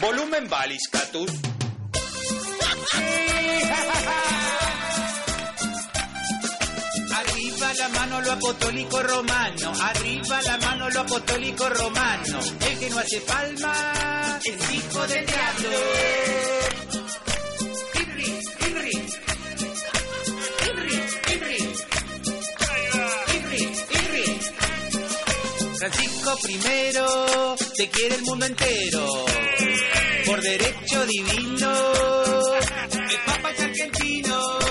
Volumen Valis, Catus. Arriba la mano lo apostólico romano, arriba la mano lo apostólico romano. El que no hace palma es hijo del diablo. Henry, Henry. Henry, Henry. Henry, Henry. Francisco I te quiere el mundo entero por derecho divino. El Papa es argentino.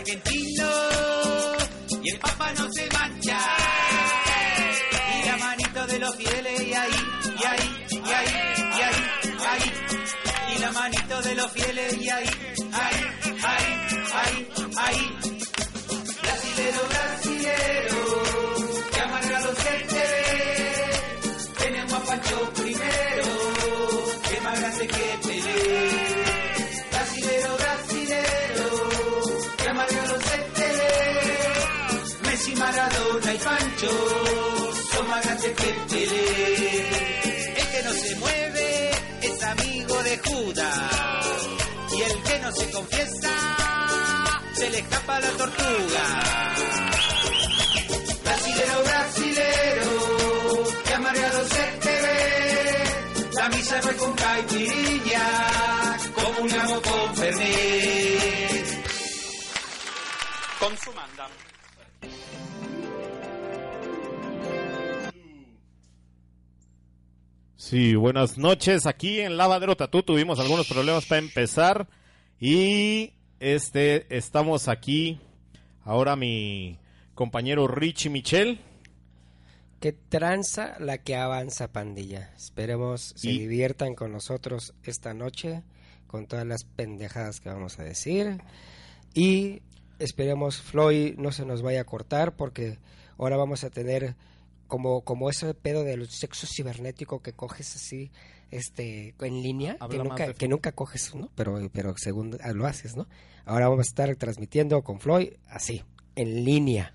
Argentino y el Papa no se mancha. Y la manito de los fieles y ahí, y ahí, y ahí, y ahí, ahí. Y la manito de los fieles y ahí, ahí, no se confiesa se le escapa la tortuga. Brasilero, brasilero, que amargado se te ve. La misa fue con caipirinha, comuniamos con Fernet. Consumanda. Sí, buenas noches. Aquí en Lavadero Tatú tuvimos algunos problemas para empezar y este estamos aquí ahora mi compañero Richie Michel Que tranza la que avanza, pandilla. Esperemos se Y- diviertan con nosotros esta noche con todas las pendejadas que vamos a decir. Y esperemos Floyd no se nos vaya a cortar porque ahora vamos a tener como, como ese pedo del sexo cibernético que coges así este en línea, que Habla más nunca, que nunca coges, ¿no? Pero, pero según ah, lo haces, ¿no? Ahora vamos a estar transmitiendo con Floyd así, en línea.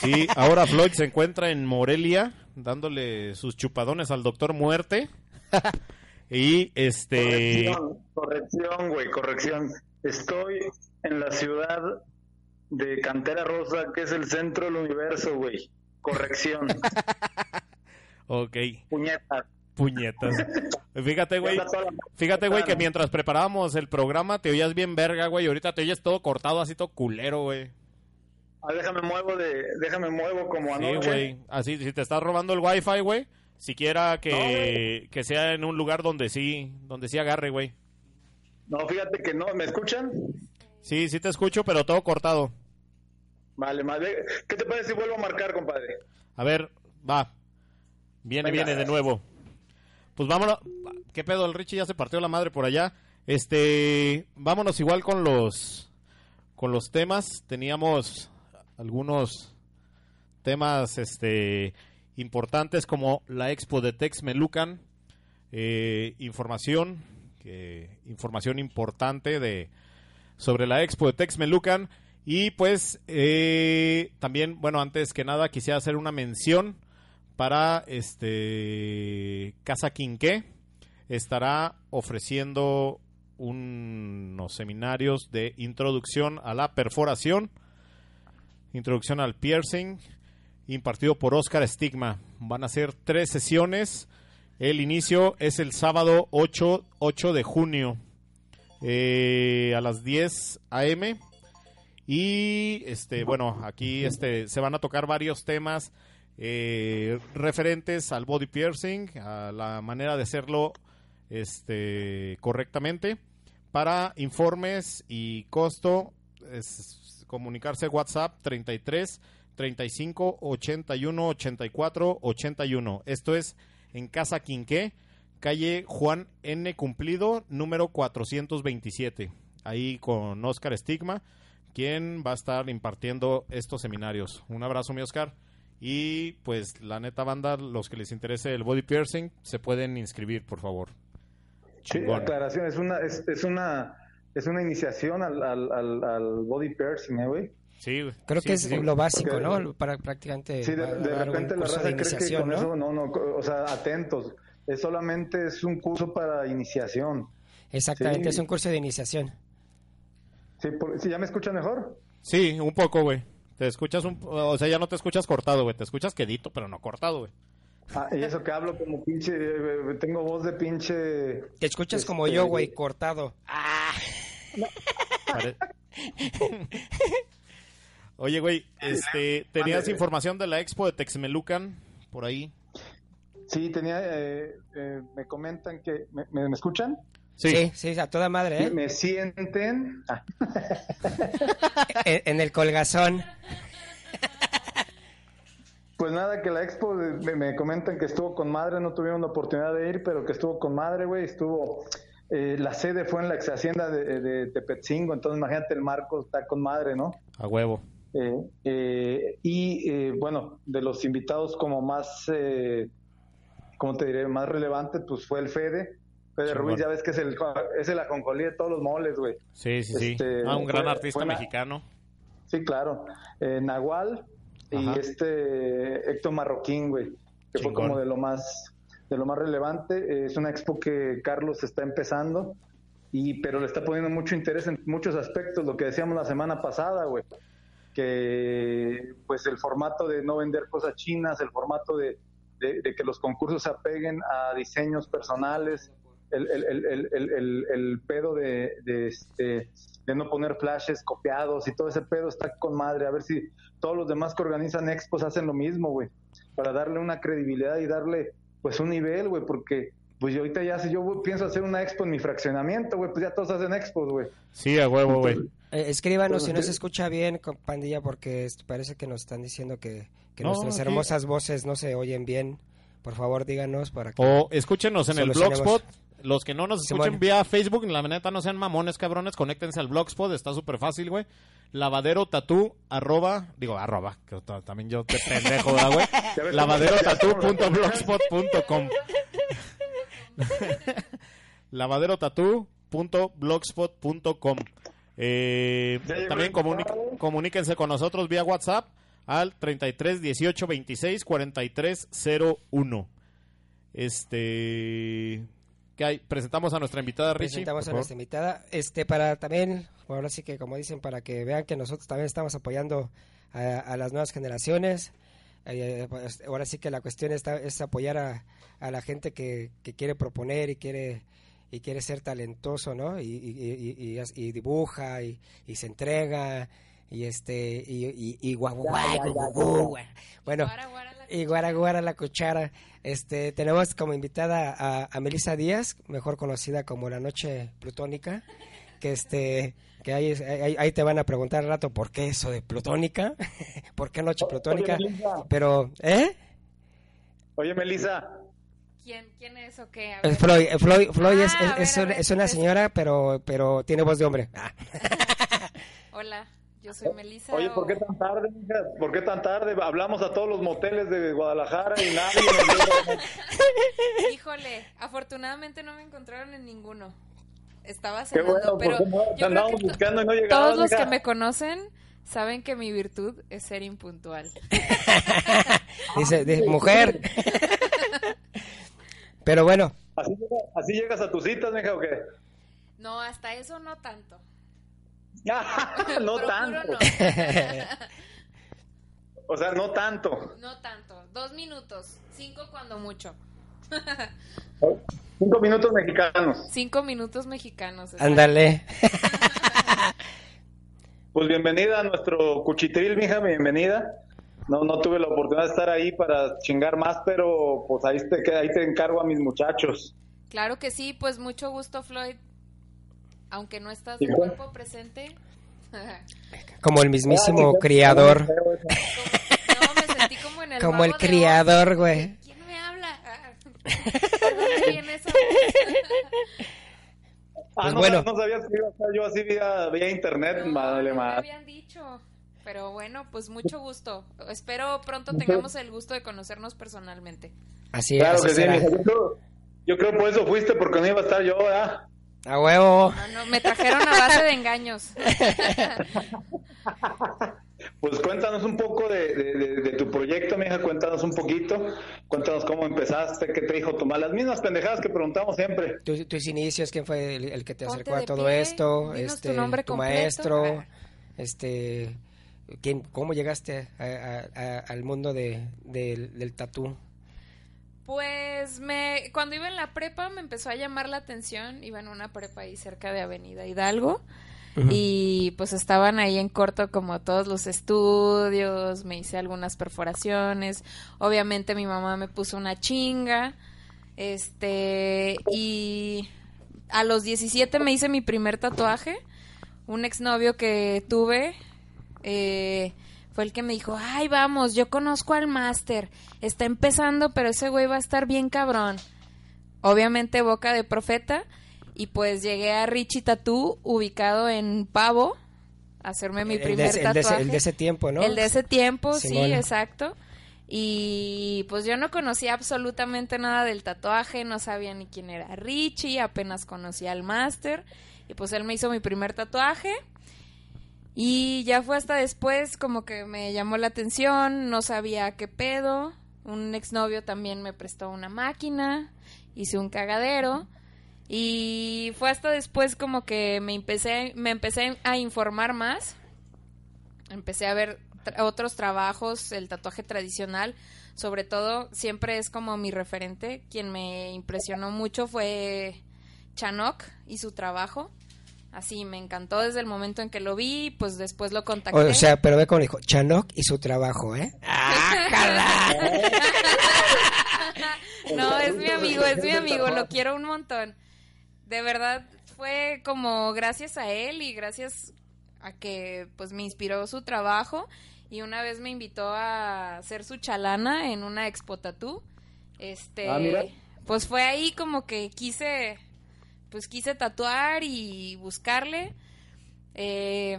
Sí, ahora Floyd se encuentra en Morelia dándole sus chupadones al doctor Muerte. y este Corrección, corrección, güey, corrección. Estoy en la ciudad de Cantera Rosa, que es el centro del universo, güey. Corrección. ok, Puñetas. Puñetas. Fíjate, güey. Fíjate, güey, que mientras preparábamos el programa te oías bien verga, güey. Ahorita te oyes todo cortado, así todo culero, güey. Ah, déjame muevo de, déjame muevo como Sí, anoche. güey. Así, si te estás robando el wifi, güey, siquiera que, que sea en un lugar donde sí, donde sí agarre, güey. No, fíjate que no, ¿me escuchan? Sí, sí te escucho, pero todo cortado. Vale, madre. ¿Qué te parece si vuelvo a marcar, compadre? A ver, va. Viene, Venga. viene de nuevo. Pues vámonos. ¿Qué pedo? El Richie ya se partió la madre por allá. Este, vámonos igual con los con los temas. Teníamos algunos temas este importantes como la Expo de Tex Melucan, eh, información, información importante de sobre la Expo de Tex Melucan y pues eh, también, bueno, antes que nada quisiera hacer una mención para este Casa Quinqué estará ofreciendo unos seminarios de introducción a la perforación, introducción al piercing, impartido por Oscar Stigma. Van a ser tres sesiones. El inicio es el sábado 8, 8 de junio eh, a las 10 a.m. Y este, bueno, aquí este, se van a tocar varios temas eh, referentes al body piercing, a la manera de hacerlo este, correctamente. Para informes y costo, comunicarse WhatsApp 33 35 81 84 81. Esto es en Casa Quinqué, calle Juan N. Cumplido, número 427. Ahí con Oscar Estigma, quien va a estar impartiendo estos seminarios. Un abrazo, mi Oscar. Y pues la neta banda, los que les interese el body piercing, se pueden inscribir, por favor. Sí, Chingón. aclaración, es una, es, es una, es una iniciación al, al, al, al body piercing, ¿eh, güey. Sí, güey. Creo Sí, que es sí, lo básico, Porque- ¿no? Para prácticamente Sí, de, de repente la raza cree que iniciación, con ¿no? eso, no, no, o sea, atentos. Es solamente es un curso para iniciación. Exactamente, Sí. es un curso de iniciación. Sí, por- ¿sí, ¿Ya me escuchan mejor? Sí, un poco, güey. Te escuchas un... O sea, ya no te escuchas cortado, güey. Te escuchas quedito, pero no cortado, güey. Ah, y eso que hablo como pinche, eh, tengo voz de pinche... Te escuchas como Este- yo, güey, cortado. Pare- Oye, güey, este, ¿tenías información de la expo de Texmelucan por ahí? Sí, tenía, eh, eh, me comentan que, ¿me, me- me escuchan? Sí, sí, a toda madre, ¿eh? Me sienten... Ah, En, en el colgazón. Pues nada, que la expo de- me, me comentan que estuvo con madre, no tuvieron la oportunidad de ir, pero que estuvo con madre, güey, estuvo... eh, la sede fue en la ex hacienda de, de Tepetzingo, entonces imagínate el marco está con madre, ¿no? A huevo. Eh, eh, y eh, bueno, de los invitados como más, eh, ¿cómo te diré? Más relevante, pues fue el Fede. Fede. Ruiz, ya ves que es el, es el ajonjolí de todos los moles, güey. Sí, sí, sí. Este, ah, un gran fue- artista fue una- mexicano. Sí, claro. Eh, Nahual y Ajá. este Héctor Marroquín, güey, que fue como de lo más de lo más relevante. Eh, es una expo que Carlos está empezando y pero le está poniendo mucho interés en muchos aspectos, lo que decíamos la semana pasada, güey, que pues el formato de no vender cosas chinas, el formato de, de- de que los concursos se apeguen a diseños personales, el, el, el, el, el, el- el pedo de, de, este, de no poner flashes copiados y todo ese pedo está con madre. A ver si todos los demás que organizan expos hacen lo mismo, güey, para darle una credibilidad y darle pues un nivel, güey, porque pues yo ahorita ya si yo pienso hacer una expo en mi fraccionamiento, güey, pues ya todos hacen expos, güey. Sí, a huevo, güey. Eh, escríbanos si no se escucha bien, con pandilla, porque parece que nos están diciendo que, que No, nuestras hermosas voces no se oyen bien. Por favor, díganos para que... O escúchenos en el. Blogspot. Los que no nos escuchen vía Facebook, la neta no sean mamones, cabrones, conéctense al Blogspot, está súper fácil, güey. Lavadero tatú, arroba, digo, arroba, que ta- también yo te pendejo, ¿verdad, güey? Lavadero tatú.blogspot.com Lavadero tatú.blogspot.com eh, También comuníquense con nosotros vía WhatsApp al 33 18 26 43 01. Este. ¿Qué hay? Presentamos a nuestra invitada Richie. presentamos a favor. nuestra invitada. Este, para también, ahora sí que como dicen, para que vean que nosotros también estamos apoyando a, a las nuevas generaciones. Eh, pues, ahora sí que la cuestión está, es apoyar a, a la gente que, que quiere proponer y quiere y quiere ser talentoso, ¿no? Y, y, y- y- y- y dibuja y, y se entrega y este y, y, y guau, guau, guau, guau, guau, guau. bueno y guara guara la cuchara. Este, tenemos como invitada a, a Melissa Díaz, mejor conocida como la Noche Plutónica, que este, que ahí, ahí, ahí te van a preguntar al rato por qué eso de Plutónica, por qué Noche Plutónica, Oye, pero, ¿eh? Oye, Melissa, ¿Quién, ¿Quién es o qué? A ver. Floyd, Floyd, Floyd es, Ah, es- es ver, una, ver, es una es- señora, pero, pero tiene voz de hombre. Ah. Hola, yo soy Melissa. oye, ¿por qué tan tarde, mija? ¿Por qué tan tarde? Hablamos a todos los moteles de Guadalajara y nadie nos Híjole, afortunadamente no me encontraron en ninguno. Estaba cenando, bueno, pero yo creo que buscando y no llegabas, todos los que me conocen saben que mi virtud es ser impuntual. Dice, dice, mujer. pero bueno, ¿Así, así llegas a tus citas, mija, o qué? No, hasta eso no tanto. no tanto. no. O sea, no tanto. No tanto. Dos minutos. Cinco cuando mucho. Cinco minutos mexicanos. Cinco minutos mexicanos. ándale. Pues bienvenida a nuestro cuchitril, mija, bienvenida. No, no tuve la oportunidad de estar ahí para chingar más, pero pues ahí te, ahí te encargo a mis muchachos. Claro que sí, pues mucho gusto, Floyd. Aunque no estás ¿Y de cuerpo presente. Como el Ah, mismísimo sí, criador. Como- no, me sentí como en el Como el criador, güey. ¿Quién me habla? Ah, ¿De dónde viene esa Ah, Pues no, bueno. no sabías que iba a estar yo así vía, vía internet, No, vale no me habían dicho. Pero bueno, pues mucho gusto. Espero pronto tengamos el gusto de conocernos personalmente. Así, Claro así que sí, será. mija. Yo creo, yo creo por eso fuiste, porque no iba a estar yo, ¿verdad? A huevo. No, no, me trajeron a base de engaños. Pues cuéntanos un poco de, de- de- de tu proyecto, mija, cuéntanos un poquito, cuéntanos cómo empezaste, qué te dijo tomar las mismas pendejadas que preguntamos siempre. Tu- tus inicios, quién fue el, el que te Ponte acercó a todo pie, esto, tu este, nombre completo. maestro, Ah. este, quién, cómo llegaste a- a- a- al mundo de, del, del tatú. Pues me cuando iba en la prepa me empezó a llamar la atención, iba en una prepa ahí cerca de Avenida Hidalgo y pues estaban ahí en corto como todos los estudios, me hice algunas perforaciones, obviamente mi mamá me puso una chinga, este y a los 17 me hice mi primer tatuaje, un exnovio que tuve eh, fue el que me dijo, ay, vamos, yo conozco al máster, está empezando, pero ese güey va a estar bien cabrón. Obviamente boca de profeta, y pues llegué a Richie Tattoo, ubicado en Pavo, a hacerme mi el, de primer ese, el de ese- tatuaje. el de ese tiempo, ¿no? El de ese tiempo, sí, exacto. Y pues yo no conocía absolutamente nada del tatuaje, no sabía ni quién era Richie, apenas conocía al máster. Y pues él me hizo mi primer tatuaje. Y ya fue hasta después como que me llamó la atención, no sabía qué pedo. Un exnovio también me prestó una máquina, hice un cagadero. Y fue hasta después como que me empecé, me empecé a informar más empecé a ver otros trabajos, el tatuaje tradicional, sobre todo siempre es como mi referente, quien me impresionó mucho fue Chanok y su trabajo. Así me encantó desde el momento en que lo vi, pues después lo contacté. O sea, pero ve como dijo, Chanok y su trabajo, ¿eh? no, es mi amigo, es mi amigo, lo quiero un montón. De verdad fue como gracias a él y gracias a que pues me inspiró su trabajo y una vez me invitó a ser su chalana en una expo tatú. Este, Ah, mira. pues fue ahí como que quise pues quise tatuar y buscarle. Eh,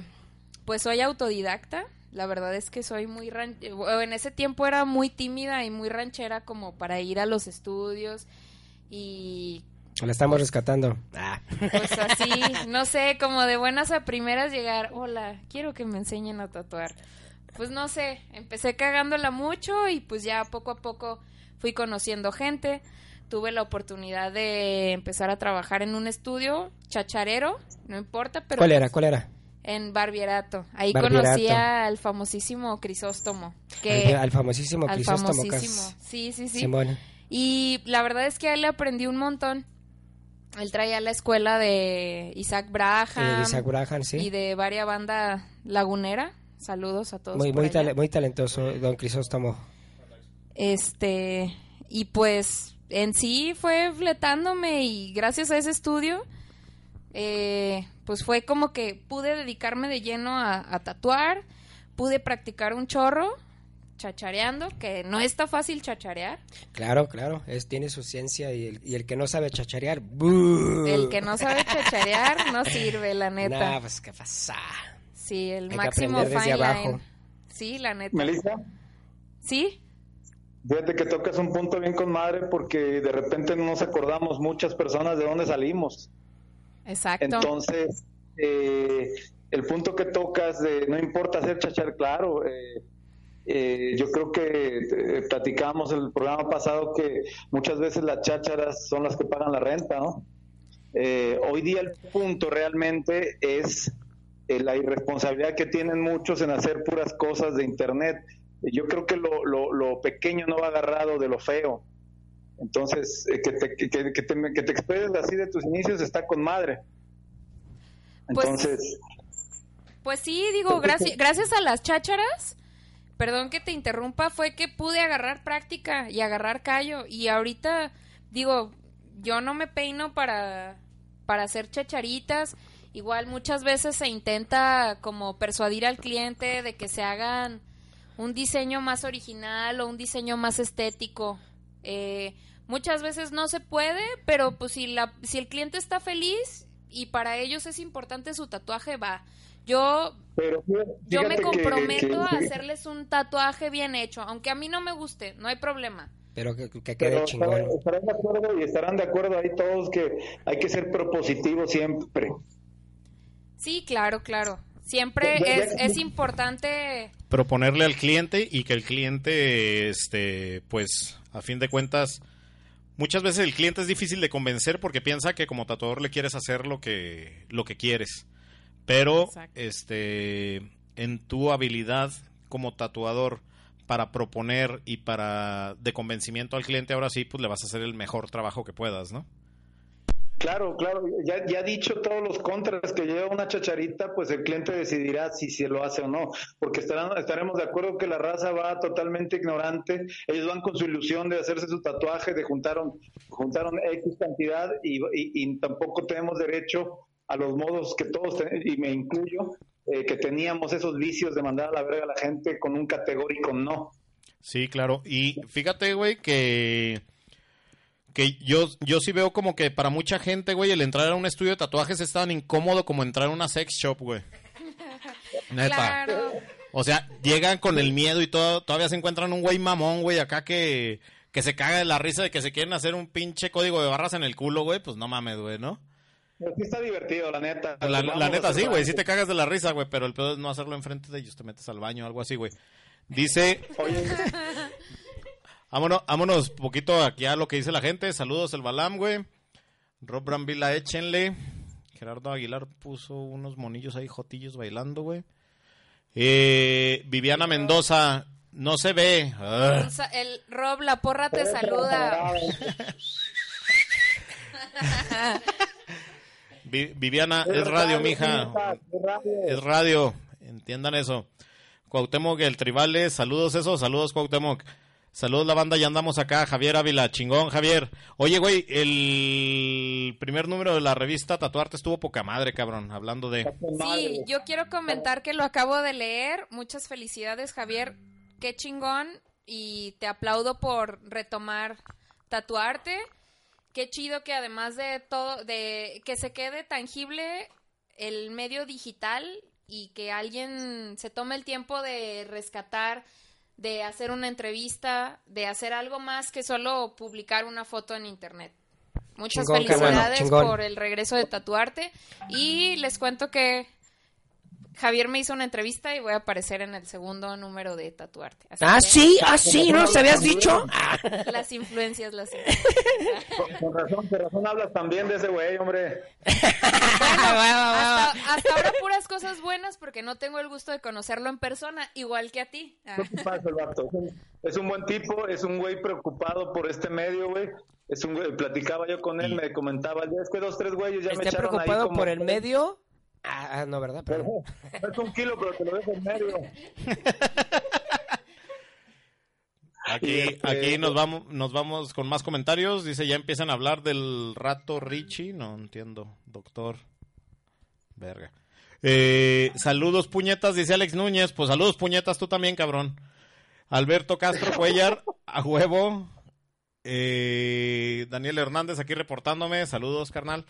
pues soy autodidacta. La verdad es que soy muy ran- en ese tiempo era muy tímida y muy ranchera como para ir a los estudios y La estamos rescatando. pues así, no sé, como de buenas a primeras llegar, hola, quiero que me enseñen a tatuar. Pues no sé, empecé cagándola mucho y pues ya poco a poco fui conociendo gente. Tuve la oportunidad de empezar a trabajar en un estudio chacharero, no importa, pero ¿Cuál pues, era? ¿Cuál era? en Barbierato. Ahí Barbierato. conocí al famosísimo Crisóstomo, que al famosísimo Crisóstomo famosísimo. Sí, sí, sí. Simón. Y la verdad es que a él le aprendí un montón. Él traía la escuela de Isaac Braham Eh, Isaac Braham, sí. y de varias banda lagunera. Saludos a todos. Muy, muy talentoso, don Crisóstomo. Este, y pues en sí fue fletándome y gracias a ese estudio, eh, pues fue como que pude dedicarme de lleno a, a tatuar, pude practicar un chorro, chachareando, que no está fácil chacharear. Claro, claro, es, tiene su ciencia y el, y el que no sabe chacharear, ¡bú! El que no sabe chacharear no sirve, la neta. Nah, pues qué pasa. Sí, el Hay que máximo aprender desde fine abajo. line. Sí, la neta. Melissa, Sí, fíjate que tocas un punto bien con madre porque de repente no nos acordamos muchas personas de dónde salimos. exacto. Entonces, eh, el punto que tocas de no importa hacer chachar, claro. eh, eh, yo creo que eh, platicamos el programa pasado que muchas veces las chácharas son las que pagan la renta, ¿no? Eh, hoy día el punto realmente es eh, la irresponsabilidad que tienen muchos en hacer puras cosas de internet. Yo creo que lo, lo, lo pequeño no va agarrado de lo feo. Entonces, eh, que, te, que, que te, que te expreses así de tus inicios está con madre. Pues- Entonces, Pues sí, digo, gracias, gracias a las chácharas, perdón que te interrumpa, fue que pude agarrar práctica y agarrar callo. Y ahorita, digo, yo no me peino para, para hacer chacharitas. Igual muchas veces se intenta como persuadir al cliente de que se hagan un diseño más original o un diseño más estético. Eh, Muchas veces no se puede, pero pues si, la, si el cliente está feliz y para ellos es importante su tatuaje, va. Yo, Pero yo me que- comprometo que- a hacerles un tatuaje bien hecho, aunque a mí no me guste, no hay problema. Pero que, que quede Pero chingón. estarán, estarán de acuerdo y estarán de acuerdo ahí todos que hay que ser propositivo siempre. Sí, claro, claro. Siempre Ya- ya- es, es importante proponerle al cliente y que el cliente, este, pues, a fin de cuentas, muchas veces el cliente es difícil de convencer porque piensa que como tatuador le quieres hacer lo que, lo que quieres. Pero, Exacto. este, en tu habilidad como tatuador para proponer y para de convencimiento al cliente, ahora sí, pues le vas a hacer el mejor trabajo que puedas, ¿no? Claro, claro, ya, ya dicho todos los contras que lleva una chacharita, pues el cliente decidirá si se lo hace o no, porque estarán, estaremos de acuerdo que la raza va totalmente ignorante, ellos van con su ilusión de hacerse su tatuaje, de juntaron, juntaron X cantidad y, tampoco tenemos derecho a los modos que todos, y me incluyo, eh, que teníamos esos vicios de mandar a la verga a la gente con un categórico no. Sí, claro. Y fíjate, güey, que que yo, yo sí veo como que para mucha gente, güey, el entrar a un estudio de tatuajes es tan incómodo como entrar a una sex shop, güey. Neta. Claro. O sea, llegan con el miedo y todo, todavía se encuentran un güey mamón, güey, acá que, que se caga de la risa de que se quieren hacer un pinche código de barras en el culo, güey, pues no mames, güey, ¿no? Pero sí está divertido, la neta. La, neta sí, güey, sí te cagas de la risa, güey, pero el pedo es no hacerlo enfrente de ellos, te metes al baño, algo así, güey. Dice, Oye, Vámonos, vámonos poquito aquí a lo que dice la gente. Saludos el Balam, güey. Rob Brambila, échenle. Gerardo Aguilar puso unos monillos ahí, jotillos bailando, güey. Eh, Viviana Mendoza, no se ve. Ah. El Rob, la porra te saluda. Vi- Viviana, es radio, mija. Es radio. Entiendan eso. Cuauhtémoc, el Tribales. Saludos eso, saludos Cuauhtémoc. Saludos la banda, ya andamos acá. Javier Ávila, chingón Javier. Oye, güey, el primer número de la revista Tatuarte estuvo poca madre, cabrón. Hablando de... Sí, yo quiero comentar que lo acabo de leer. Muchas felicidades, Javier. Qué chingón. Y te aplaudo por retomar tatuarte. Qué chido que además de todo, de que se quede tangible el medio digital y que alguien se tome el tiempo de rescatar, de hacer una entrevista, de hacer algo más que solo publicar una foto en internet. Muchas Chingón, qué bueno, felicidades por el regreso de Tatuarte. Y les cuento que Javier me hizo una entrevista y voy a aparecer en el segundo número de Tatuarte. Así Ah, que sí, ah, sí, ¿no nos habías dicho? Las influencias, las influencias. Con, con razón, con razón hablas también de ese güey, hombre. Hasta, hasta ahora puras cosas buenas porque no tengo el gusto de conocerlo en persona, igual que a ti. Ah. ¿Qué te pasa, el vato? Es un, es un buen tipo, es un güey preocupado por este medio, güey. Es un güey, platicaba yo con él, me comentaba, ya es que dos, tres güeyes ya me ¿Está echaron ahí preocupado como... por el medio? Ah, ah, no, ¿verdad? Pero, es un kilo, pero te lo dejo en medio. Aquí, este- aquí nos vamos, nos vamos con más comentarios. Dice, ya empiezan a hablar del rato Richie. No entiendo, doctor. Verga. Eh, saludos puñetas, dice Alex Núñez. Pues saludos puñetas, tú también, cabrón. Alberto Castro Cuellar, a huevo. Eh, Daniel Hernández aquí reportándome. Saludos, carnal.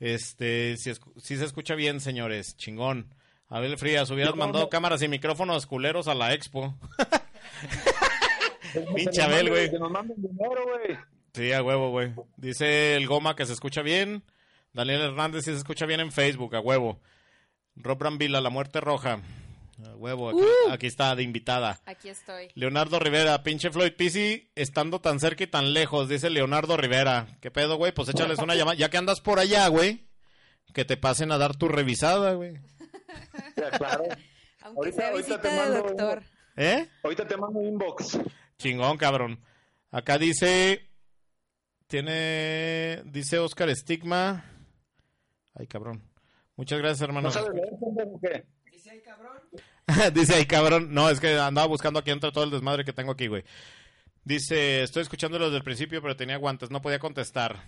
Este, si, si se escucha bien, señores, chingón. Abel Frías, hubieras mandado cámaras y micrófonos culeros a la expo. Pinche Abel, güey. Que nos manden dinero, güey. Sí, a huevo, güey. Dice el Goma que se escucha bien. Daniel Hernández sí se escucha bien en Facebook, a huevo. Rob Brambila, La Muerte Roja. A huevo, aquí, aquí está de invitada. Aquí estoy. Leonardo Rivera, pinche Floyd Pisi, estando tan cerca y tan lejos, dice Leonardo Rivera. ¿Qué pedo, güey? Pues échales una llamada. Ya que andas por allá, güey, que te pasen a dar tu revisada, güey. Ya, claro. Aunque Ahorita- sea ahorita visita te de mando doctor. ¿Eh? Ahorita te mando inbox. Chingón, cabrón. Acá dice. Tiene. Dice Oscar Estigma. Ay, cabrón. Muchas gracias, hermano. ¿No sabes leer, pendejo, o qué? dice ahí, cabrón. No, es que andaba buscando aquí entre todo el desmadre que tengo aquí, güey. Dice, estoy escuchándolo desde el principio, pero tenía guantes, no podía contestar.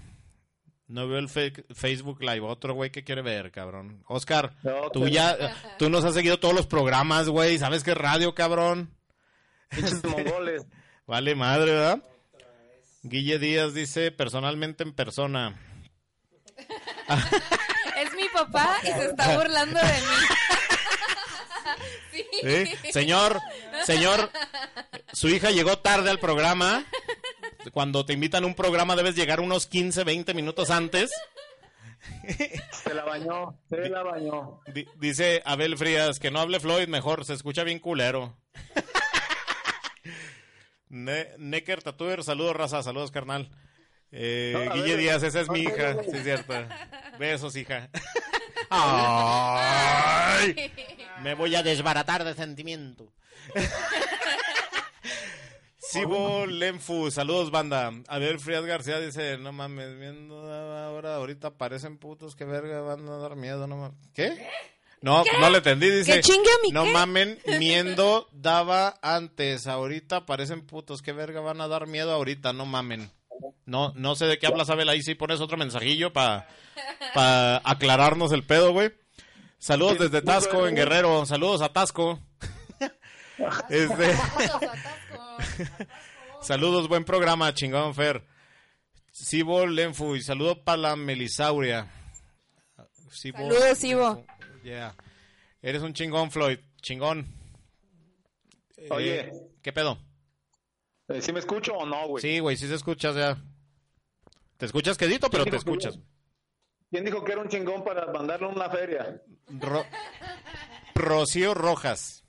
No veo el Facebook Live. Otro güey que quiere ver, cabrón. Oscar, No, tú pero- ya, tú nos has seguido todos los programas, güey. ¿Sabes qué radio, cabrón? Mongoles. Vale madre, ¿verdad? Guille Díaz dice, personalmente en persona. Es mi papá y se está burlando de mí. Sí. ¿Sí? Señor, señor, su hija llegó tarde al programa. Cuando te invitan a un programa debes llegar unos 15, 20 minutos antes. Se la bañó, se la bañó. Di- dice Abel Frías, que no hable Floyd mejor, se escucha bien culero. Ne Necker Tatuer, saludos raza, saludos carnal. Eh, No, Guille ver, Díaz, esa es no, mi no, hija, no, no. sí es cierto. Besos, hija. Ay, me voy a desbaratar de sentimiento. Sibo Lenfu, saludos banda. A ver, Frías García dice, no mames, viendo ahora, ahorita parecen putos, que verga, van a dar miedo, no mames. ¿Qué? No, no le entendí, dice. ¿Que chingue a mi No qué? mamen, miendo daba antes, ahorita parecen putos, que verga, van a dar miedo ahorita, no mamen. No, no sé de qué hablas, Abel, ahí sí pones otro mensajillo para aclararnos el pedo, güey. Saludos desde Tasco, en Guerrero, saludos a Tasco. Este... Saludos, buen programa, chingón Fer. Sibo Lenfu y saludo para la Melisauria. Sibo- Saludos, Sibo. Yeah. Eres un chingón, Floyd. Chingón. Oye. Eh, ¿Qué pedo? Eh, ¿Sí me escucho o no, güey? Sí, güey, sí se escuchas ya. Te escuchas quedito, pero te escuchas. ¿Quién dijo que era un chingón para mandarle una feria? Ro- Rocío Rojas.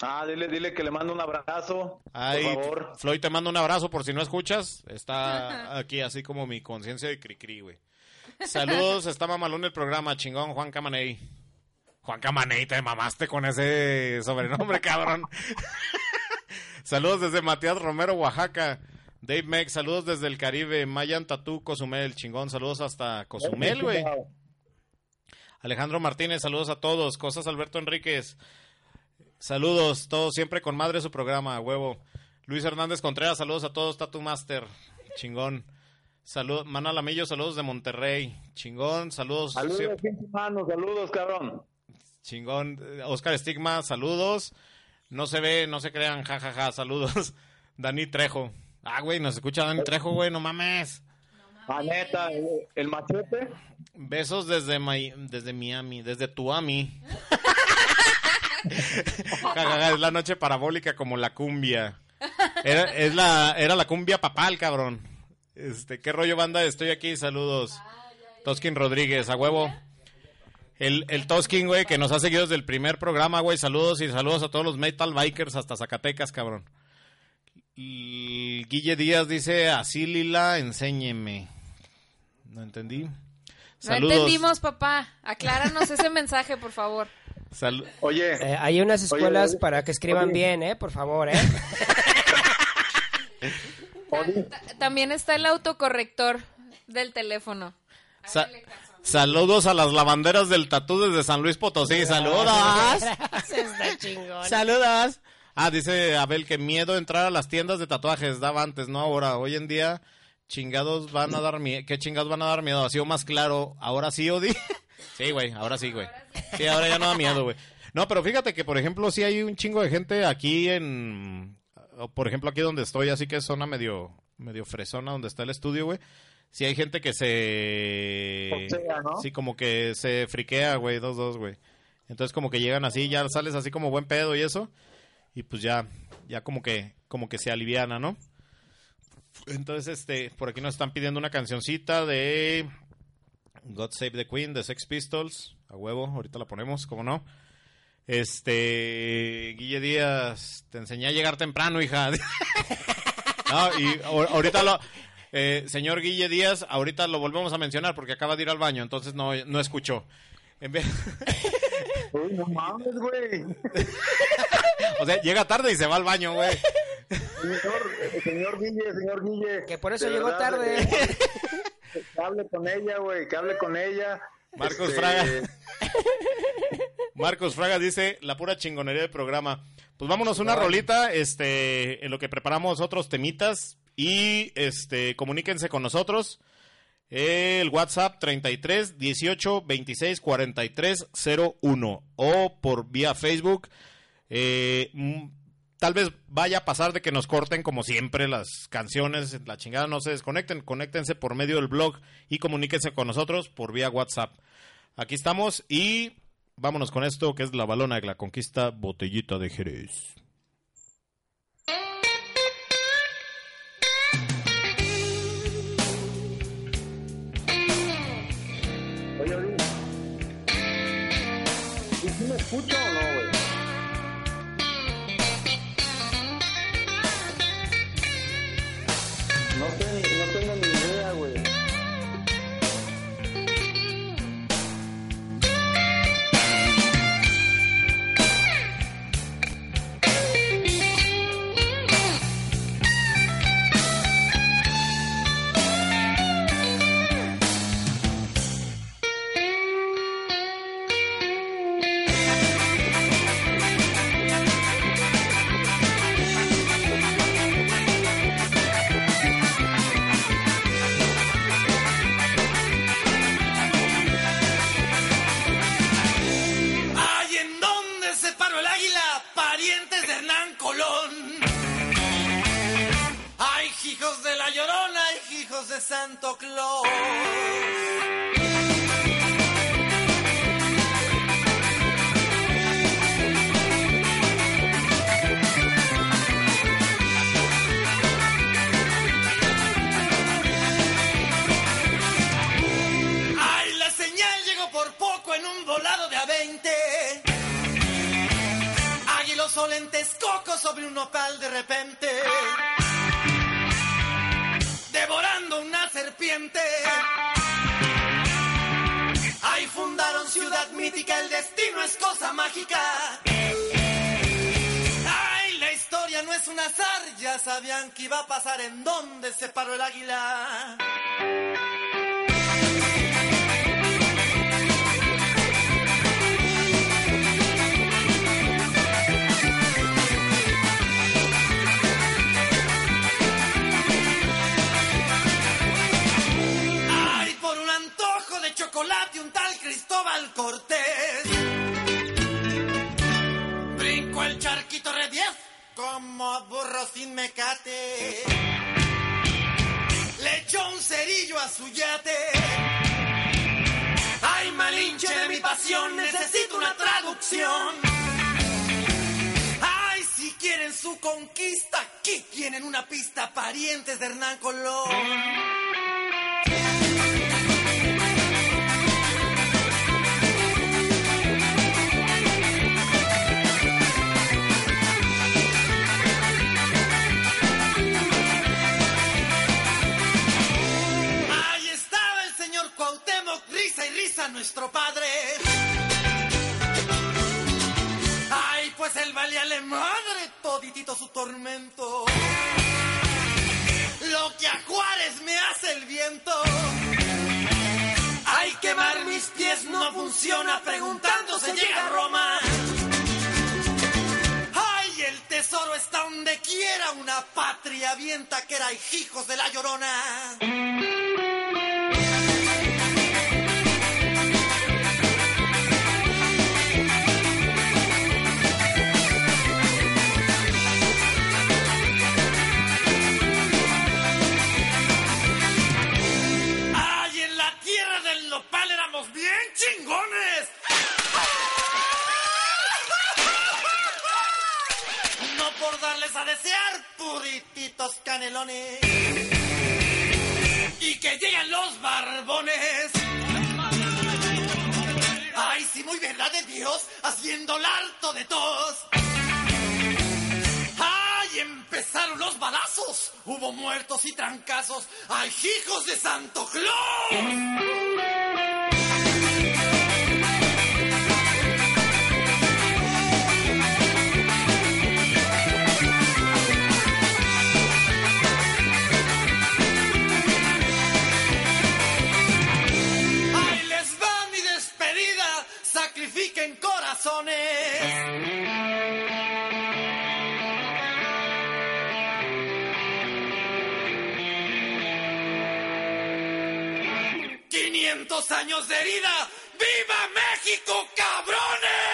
Ah, dile, dile que le mando un abrazo, Ay, por favor. Floyd, te mando un abrazo por si no escuchas. Está aquí así como mi conciencia de cri-cri, güey. Saludos, está mamalón el programa, chingón, Juan Camaney. Juan Camaney, te mamaste con ese sobrenombre, cabrón. saludos desde Matías Romero, Oaxaca. Dave Mex, saludos desde el Caribe. Mayan Tatú, Cozumel, chingón, saludos hasta Cozumel, güey. Alejandro Martínez, saludos a todos. Cosas Alberto Enríquez. Saludos, todos siempre con madre su programa, huevo. Luis Hernández Contreras, saludos a todos, Tattoo Master, chingón. Salud, Mana Lamillo, saludos de Monterrey, chingón, saludos, Saludos, siempre- pinche mano, saludos, cabrón. chingón. Oscar Stigma, saludos. No se ve, no se crean, jajaja, saludos. Dani Trejo. Ah, güey, nos escucha Dani Trejo, güey, no mames. Ah, neta, el, machete. Besos desde, Mi- desde Miami, desde Tuami. Es la noche parabólica como la cumbia. Era, es la, era la cumbia papal, cabrón. Este, ¿qué rollo banda? Estoy aquí, saludos. Toskin Rodríguez, a huevo. El, el Toskin, güey, que nos ha seguido desde el primer programa, güey. Saludos y saludos a todos los Metal Bikers hasta Zacatecas, cabrón. Y Guille Díaz dice, así Lila, enséñeme. No entendí. No entendimos, papá. Acláranos ese mensaje, por favor. Sal- Oye, Eh, hay unas escuelas oye, para que escriban oye. bien, ¿eh? Por favor, ¿eh? También está el autocorrector del teléfono. sa- saludos a las lavanderas del tatú desde San Luis Potosí. Saludos. Saludos. Ah, dice Abel que miedo entrar a las tiendas de tatuajes. Daba antes, no ahora. Hoy en día, chingados van a dar miedo. ¿Qué chingados van a dar miedo? Ha sido más claro. Ahora sí, Odi. Sí, güey, ahora sí, güey. Sí, ahora ya no da miedo, güey. No, pero fíjate que, por ejemplo, sí hay un chingo de gente aquí en. Por ejemplo, aquí donde estoy, así que es zona medio, medio fresona donde está el estudio, güey. Sí hay gente que se. Foxea, ¿no? Sí, como que se friquea, güey, dos, dos, güey. Entonces, como que llegan así, ya sales así como buen pedo y eso. Y pues ya, ya como que, como que se aliviana, ¿no? Entonces, este, por aquí nos están pidiendo una cancioncita de God Save the Queen de Sex Pistols. A huevo, ahorita la ponemos, ¿cómo no? Este, Guille Díaz, te enseñé a llegar temprano, hija. no, y ahor- ahorita lo, eh, señor Guille Díaz, ahorita lo volvemos a mencionar porque acaba de ir al baño, entonces no, no escuchó. En vez- uy, no mames, güey. o sea, llega tarde y se va al baño, güey. Señor, eh, señor Guille, señor Guille. Que por eso llegó verdad, tarde. eh, Que hable con ella, güey, que hable con ella. Marcos Este, Fraga. Marcos Fraga dice la pura chingonería del programa. Pues vámonos una rolita, este, en lo que preparamos otros temitas y este, comuníquense con nosotros el WhatsApp 33 18 26 43 01 o por vía Facebook. Eh, mm, tal vez vaya a pasar de que nos corten como siempre las canciones, la chingada, no se desconecten, conéctense por medio del blog y comuníquense con nosotros por vía WhatsApp. Aquí estamos y vámonos con esto que es la balona de la conquista botellita de Jerez. Puto. los balazos, hubo muertos y trancazos. ¡Ay, hijos de Santo Claus! sacrifiquen corazones. 200 años de herida. ¡Viva México, cabrones!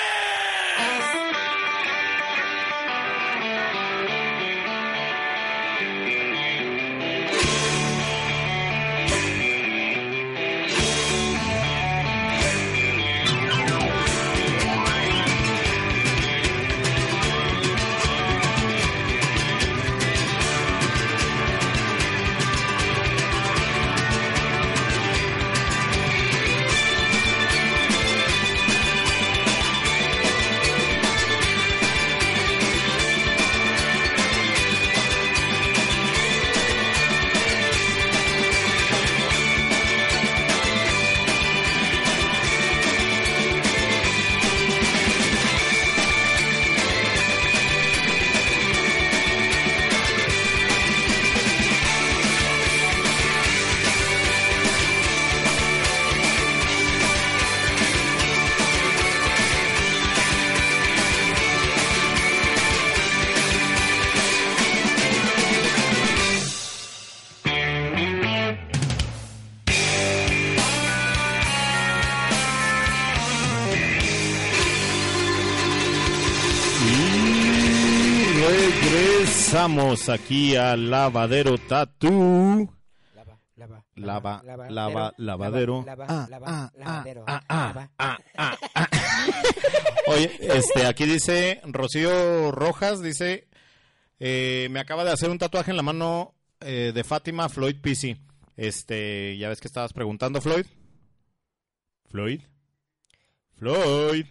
Ah, lava, ah, lavadero. ah, ah, Lava. ah, ah, ah. Oye, este, aquí dice Rocío Rojas, dice, eh, me acaba de hacer un tatuaje en la mano eh, de Fátima Floyd PC. Este, ya ves que estabas preguntando, Floyd. Floyd. Floyd.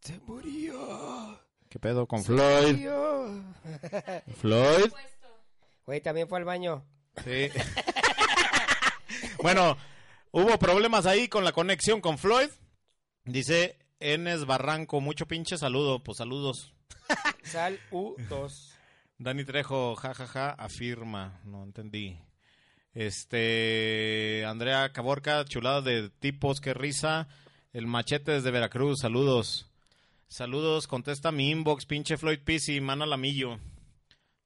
Se murió. ¿Qué pedo con Floyd? Floyd. Güey, también fue al baño. Sí. bueno, hubo problemas ahí con la conexión con Floyd. Dice Enes Barranco, mucho pinche saludo. Pues saludos. Sal U2. Dani Trejo, jajaja, afirma. No entendí. Este. Andrea Caborca, chulada de tipos, qué risa. El machete desde Veracruz, saludos. Saludos, contesta mi inbox, pinche Floyd Pizzi, mana lamillo.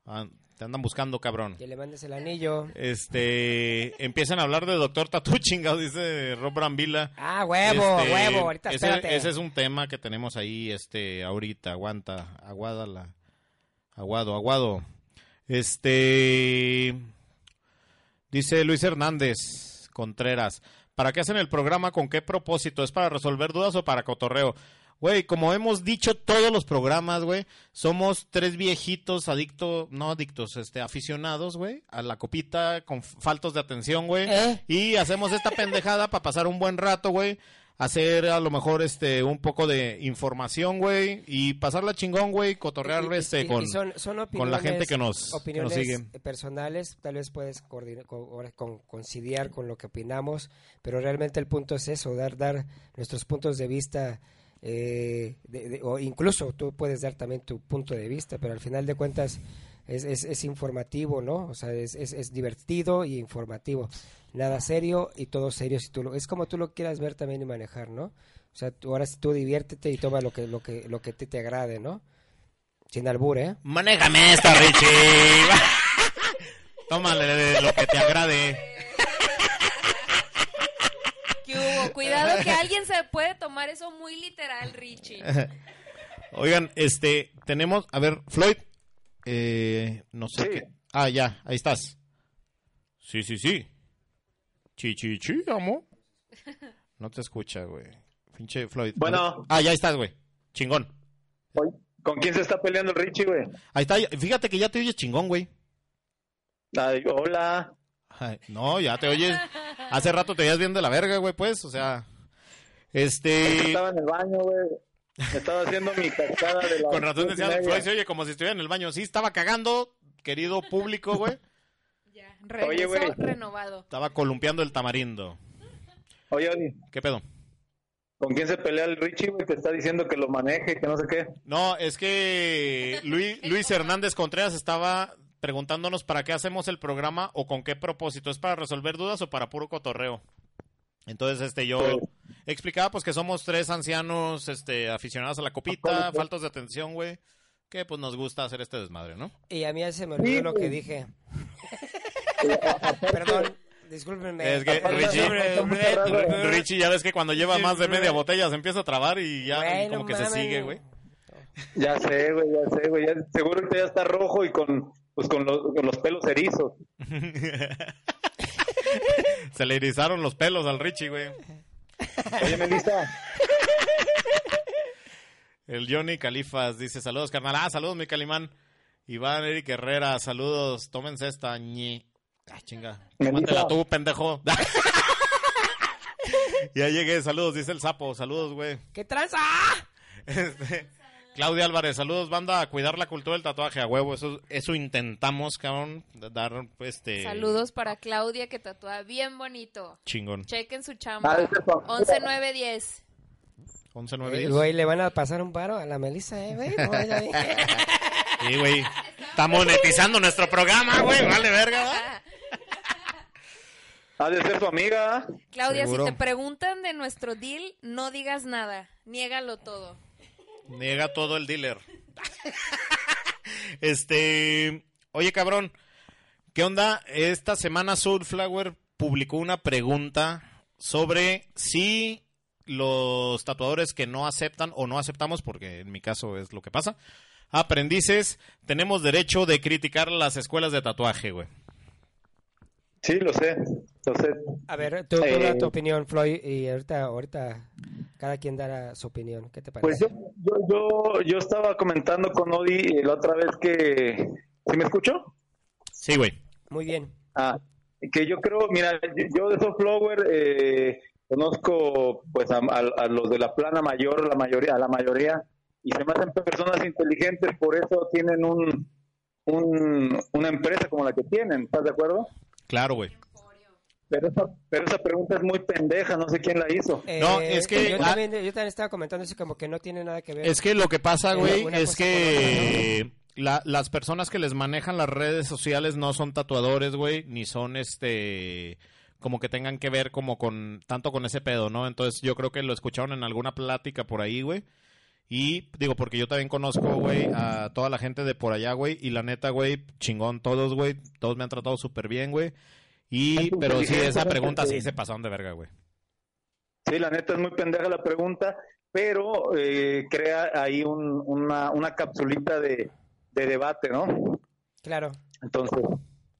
Ah, te andan buscando, cabrón. Que le mandes el anillo. Este, empiezan a hablar de Doctor Tatu chingado, dice Rob Brambila. Ah, huevo, Este, huevo. Ahorita ese, espérate. ese es un tema que tenemos ahí, este, ahorita, aguanta, aguada la, aguado, aguado. Este, dice Luis Hernández Contreras, ¿para qué hacen el programa? ¿Con qué propósito? ¿Es para resolver dudas o para cotorreo? Güey, como hemos dicho todos los programas, güey, somos tres viejitos adictos, no adictos, este, aficionados, güey, a la copita con faltos de atención, güey. ¿Eh? Y hacemos esta pendejada para pasar un buen rato, güey. Hacer a lo mejor este un poco de información, güey, y pasarla chingón, güey, cotorrear Y- este y- con son, con la gente opiniones- que nos, que nos opiniones sigue. personales, tal vez puedes coordinar, con, con- conciliar con lo que opinamos, pero realmente el punto es eso, dar, dar nuestros puntos de vista, eh, de- o incluso tú puedes dar también tu punto de vista, pero al final de cuentas es, es, informativo, ¿no? O sea, es, es, divertido y informativo. Nada serio y todo serio si tú lo, es como tú lo quieras ver también y manejar, ¿no? O sea, tú, ahora tú diviértete y toma lo que, lo que, lo que te, te agrade, ¿no? Sin albur, ¿eh? Manéjame esta, Richie. Tómale lo que te agrade. ¿Qué hubo? Cuidado que alguien se puede tomar eso muy literal, Richie. Oigan, este, tenemos, a ver, Floyd, eh, no sé Sí. qué. Ah, ya, ahí estás. Sí, sí, sí. Chi, chi, chi, amo. No te escucha, güey. Pinche Floyd. Bueno. Ah, ya estás, güey. Chingón. ¿Con quién se está peleando el Richie, güey? Ahí está, fíjate que ya te oyes chingón, güey. Ay, hola. Ay, no, ya te oyes. Hace rato te oías bien de la verga, güey, pues, o sea. Este. Estaba en el baño, güey. Estaba haciendo mi cascada de la... Con razón decían, media. Floyd se oye como si estuviera en el baño. Sí, estaba cagando, querido público, güey. Ya, regresó güey. renovado. Estaba columpiando el tamarindo. Oye, Odi, ¿Qué pedo? ¿con quién se pelea el Richie, güey? Que está diciendo que lo maneje, que no sé qué. No, es que Luis, Luis Hernández Contreras estaba preguntándonos para qué hacemos el programa o con qué propósito. ¿Es para resolver dudas o para puro cotorreo? Entonces, este, yo explicaba pues que somos tres ancianos, este, aficionados a la copita, faltos de atención, güey, que pues nos gusta hacer este desmadre, ¿no? Y a mí ya se me olvidó Sí, lo que dije. Perdón, discúlpenme. Es que Richie, Richie ya ves que cuando lleva más de media botella se empieza a trabar y ya como no que se sigue, güey. Ya sé, güey, ya sé, güey. ya- seguro que ya está rojo y con, pues, con, los, con los pelos erizos. Se le erizaron los pelos al Richie, güey. Oye, Melissa, El Johnny Califas dice, saludos, carnal. Ah, saludos, mi calimán. Iván Eric Herrera, saludos. Tómense esta, ñi. Ah, chinga. Tómatela tú, pendejo. ya llegué, saludos, dice el sapo. Saludos, güey. ¿Qué tranza? Este, Claudia Álvarez, saludos, banda, a cuidar la cultura del tatuaje a huevo. Eso, eso intentamos, cabrón. Dar, este... Saludos para Claudia que tatúa bien bonito. Chingón. Chequen su chamba. ese es su- 11 9 10. 11, Eh, 9, 10. Güey, le van a pasar un paro a la Melissa, ¿eh, güey? Sí, güey. Está monetizando nuestro programa, güey. Vale, verga, ¿va? ha de ser su amiga. Claudia, Seguro. si te preguntan de nuestro deal, no digas nada. Niégalo todo. Niega todo el dealer. este. Oye, cabrón. ¿Qué onda? Esta semana Soulflower publicó una pregunta sobre si los tatuadores que no aceptan o no aceptamos, porque en mi caso es lo que pasa, aprendices, tenemos derecho de criticar las escuelas de tatuaje, güey. Sí, lo sé, lo sé. A ver, tú, Eh, da tu opinión, Floyd, y ahorita, ahorita cada quien dará su opinión. ¿Qué te Pues parece? yo, yo, yo, yo estaba comentando con Odi eh, la otra vez que... ¿Sí me escuchó? Sí, güey. Muy bien. Ah, que yo creo, mira, yo- yo de esos Flower eh, conozco pues a, a- a los de la plana mayor, la mayoría, a la mayoría, y se me hacen personas inteligentes, por eso tienen un, un una empresa como la que tienen, ¿estás de acuerdo? Claro, güey. Pero esa, pero esa pregunta es muy pendeja, no sé quién la hizo. No, Eh, es que- Yo, ah- también, yo también estaba comentando eso como que no tiene nada que ver. Es que lo que pasa, güey, es que la- las personas que les manejan las redes sociales no son tatuadores, güey, ni son este como que tengan que ver como con tanto con ese pedo, ¿no? Entonces yo creo que lo escucharon en alguna plática por ahí, güey. Y digo, porque yo también conozco, güey, a toda la gente de por allá, güey. Y la neta, güey, chingón todos, güey. Todos me han tratado súper bien, güey. Y, pero sí, esa pregunta sí se pasaron de verga, güey. Sí, la neta es muy pendeja la pregunta, pero eh, crea ahí un- una, una capsulita de, de debate, ¿no? Claro. Entonces,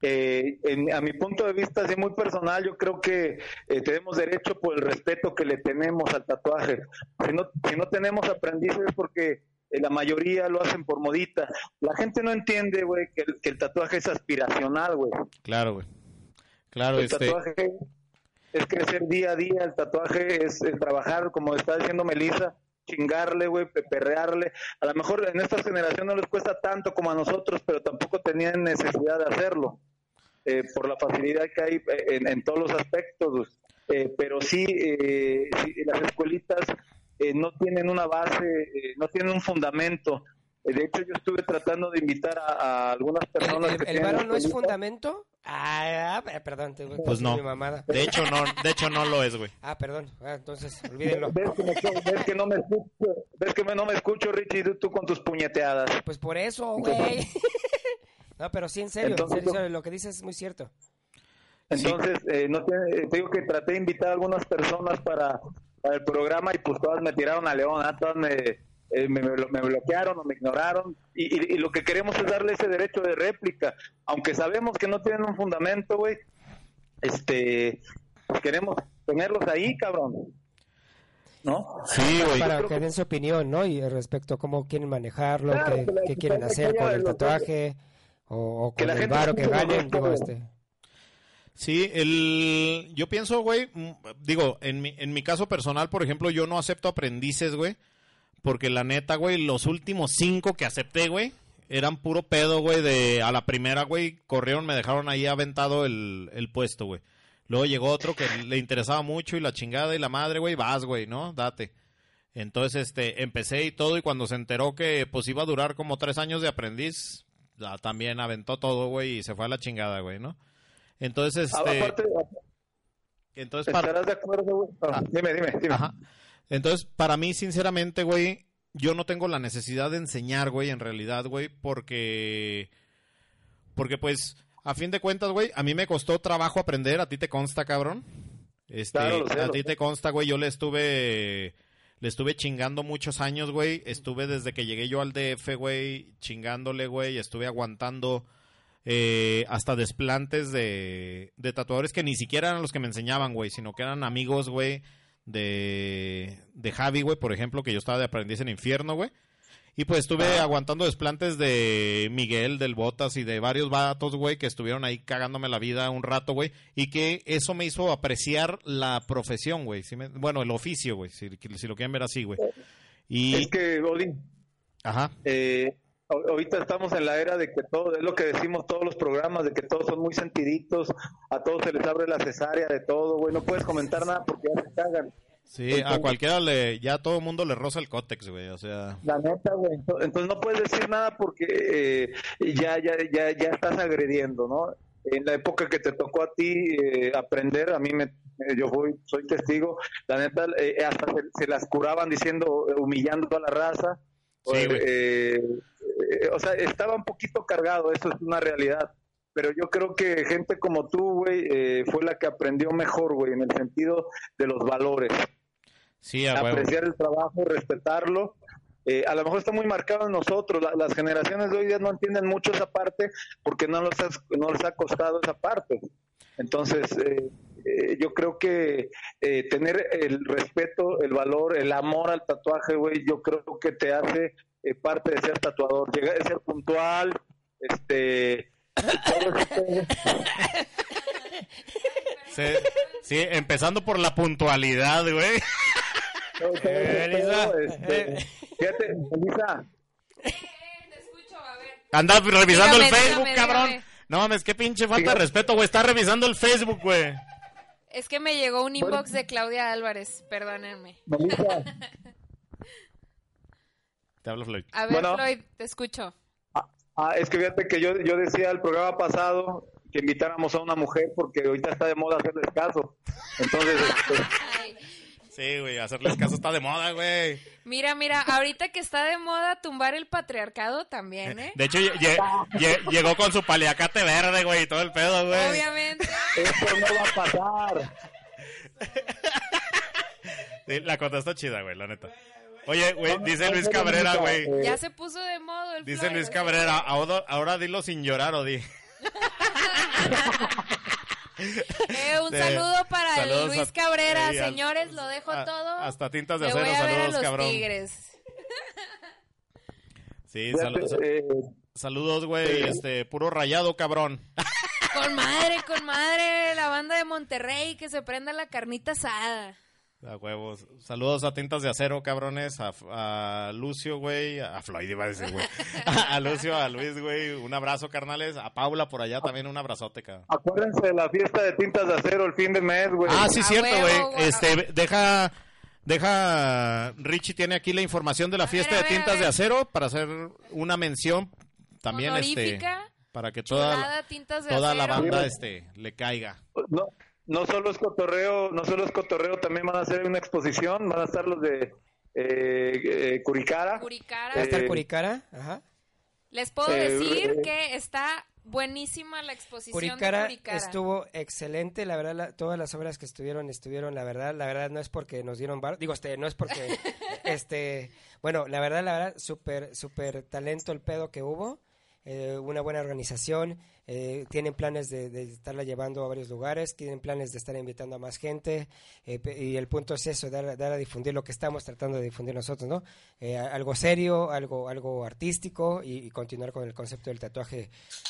eh, en- a mi punto de vista, así muy personal, yo creo que eh, tenemos derecho por el respeto que le tenemos al tatuaje. Si no, si no tenemos aprendices es porque eh, la mayoría lo hacen por modita. La gente no entiende, güey, que, el- que el tatuaje es aspiracional, güey. Claro, güey. Claro, El este. tatuaje es crecer día a día, el tatuaje es, es trabajar, como está diciendo Melissa, chingarle, güey, pe- perrearle. A lo mejor en esta generación no les cuesta tanto como a nosotros, pero tampoco tenían necesidad de hacerlo, eh, por la facilidad que hay eh, en, en todos los aspectos. Eh, pero sí, eh, sí, las escuelitas eh, no tienen una base, eh, no tienen un fundamento. De hecho, yo estuve tratando de invitar a, a algunas ¿El, personas el, que el tienen varo no es fundamento? Ah, ah, perdón, te Pues no. mi mamada. De hecho, no, de hecho no lo es, güey. Ah, perdón. Ah, entonces, olvídenlo. ¿Ves que, me- ves que no me escucho, ves que me- no me escucho, Richie, tú, con tus puñeteadas. Pues por eso, güey. no, pero sí, en serio, en Entonces, serio, en serio, lo que dices es muy cierto. Entonces, eh, no tiene- eh, te digo que traté de invitar a algunas personas para, para el programa y pues todas me tiraron a León, ¿ah? todas me, eh, me, me blo- me bloquearon o me ignoraron. Y, y- y lo que queremos es darle ese derecho de réplica, aunque sabemos que no tienen un fundamento, güey. Este, pues queremos tenerlos ahí, cabrón. ¿No? Sí, güey. Para que den su opinión, ¿no? Y respecto a cómo quieren manejarlo, Claro, qué, quieren hacer con el tatuaje o, o que con la el gente varo que ganen. Digo, este, Sí, el, yo pienso, güey, mm, digo, en mi, en mi caso personal, por ejemplo, yo no acepto aprendices, güey, porque la neta, güey, los últimos cinco que acepté, güey, eran puro pedo, güey, de a la primera, güey, corrieron, me dejaron ahí aventado el, el puesto, güey. Luego llegó otro que le interesaba mucho y la chingada y la madre, güey, vas, güey, ¿no? Date. Entonces, este, empecé y todo y cuando se enteró que, pues, iba a durar como tres años de aprendiz, ya también aventó todo, güey, y se fue a la chingada, güey, ¿no? Entonces, A- este... Aparte, Entonces, para, ¿estarás de acuerdo, güey? Ah, Ah. dime, dime, dime. Ajá. Entonces, para mí, sinceramente, güey, yo no tengo la necesidad de enseñar, güey, en realidad, güey, porque. Porque, pues, a fin de cuentas, güey, a mí me costó trabajo aprender, a ti te consta, cabrón. Este, Claro, a ti te consta, güey, yo le estuve. Le estuve chingando muchos años, güey. Estuve desde que llegué yo al DF, güey, chingándole, güey. Estuve aguantando eh, hasta desplantes de, de tatuadores que ni siquiera eran los que me enseñaban, güey, sino que eran amigos, güey, de, de Javi, güey, por ejemplo, que yo estaba de aprendiz en infierno, güey. Y pues estuve aguantando desplantes de Miguel, del Botas y de varios vatos, güey, que estuvieron ahí cagándome la vida un rato, güey. Y que eso me hizo apreciar la profesión, güey. ¿sí me- bueno, el oficio, güey, si, si lo quieren ver así, güey. Y... Es que, Odín, Ajá. eh, ahorita estamos en la era de que todo, es lo que decimos todos los programas, de que todos son muy sentiditos, a todos se les abre la cesárea de todo, güey, no puedes comentar nada porque ya se cagan. Sí, a cualquiera le... Ya todo el mundo le roza el cótex, güey, o sea... La neta, güey. ento- Entonces no puedes decir nada porque eh, ya, ya, ya, ya estás agrediendo, ¿no? En la época que te tocó a ti eh, aprender, a mí me, yo voy, soy testigo, la neta, eh, hasta se, se las curaban diciendo, humillando a la raza. Sí, Eh, güey. Eh, o sea, estaba un poquito cargado, eso es una realidad. Pero yo creo que gente como tú, güey, eh, fue la que aprendió mejor, güey, en el sentido de los valores Sí, a huevo. apreciar el trabajo, respetarlo eh, a lo mejor está muy marcado en nosotros. La- las generaciones de hoy día no entienden mucho esa parte porque no les, has- no les ha costado esa parte. Entonces, eh, eh, yo creo que eh, tener el respeto, el valor, el amor al tatuaje, güey, yo creo que te hace eh, parte de ser tatuador. Llegar a ser puntual, este... Sí, sí, empezando por la puntualidad, güey. todo Eh, Elisa. este, fíjate, Elisa, Te escucho, a ver. Anda revisando Dígame, el Facebook, dígame, cabrón. dígame. No mames, qué pinche falta de respeto, güey. Está revisando el Facebook, güey. Es que me llegó un inbox de Claudia Álvarez, perdónenme. Melissa, Te hablo, Floyd. A ver, Bueno. Floyd, te escucho. Ah, ah, es que fíjate que yo, yo decía el programa pasado que invitáramos a una mujer porque ahorita está de moda hacerles caso. Entonces, este, Sí, güey, hacerles caso está de moda, güey. Mira, mira, ahorita que está de moda tumbar el patriarcado también, ¿eh? De hecho, lle- lle- lle- llegó con su paliacate verde, güey, y todo el pedo, güey. Obviamente. esto no va a pasar. Sí, la cota está chida, güey, la neta. Oye, güey, dice Luis Cabrera, güey. eh, Ya se puso de modo el Dice Luis Cabrera, ahora, ahora dilo sin llorar, o di. Eh, un Sí. saludo para Luis Cabrera, señores, lo dejo a- todo. hasta tintas de acero, voy a ver a saludos, los cabrón. Tigres. Sí, saludos, eh, saludos, güey, este, puro rayado, cabrón. Con madre, con madre, la banda de Monterrey, que se prenda la carnita asada. A huevos. Saludos a Tintas de Acero, cabrones. A, a Lucio, güey. A Floyd iba a decir, güey. A Lucio, a Luis, güey. Un abrazo, carnales. A Paula por allá también un abrazote, cabrón. acuérdense de la fiesta de tintas de acero el fin de mes, güey. Ah, sí, A cierto, güey. Este, deja, deja, Richie tiene aquí la información de la A fiesta ver, de ver, Tintas de. Acero para hacer una mención también, este, para que toda, chulada, tintas de toda la banda, este, le caiga. No, no solo es cotorreo, no solo es cotorreo, también van a hacer una exposición, van a estar los de eh, eh, Curicara. Curicara. ¿Va a estar Eh, Curicara? Ajá. Les puedo eh, decir eh, que está buenísima la exposición Curicara, de Curicara. estuvo excelente, la verdad, la- todas las obras que estuvieron, estuvieron, la verdad, la verdad no es porque nos dieron bar, digo, este, no es porque, este, bueno, la verdad, la verdad, súper, súper talento el pedo que hubo, eh, una buena organización, eh, tienen planes de, de estarla llevando a varios lugares, tienen planes de estar invitando a más gente, eh, y el punto es eso, dar, dar a difundir lo que estamos tratando de difundir nosotros, ¿no? Eh, algo serio, algo, algo artístico y, y continuar con el concepto del tatuaje,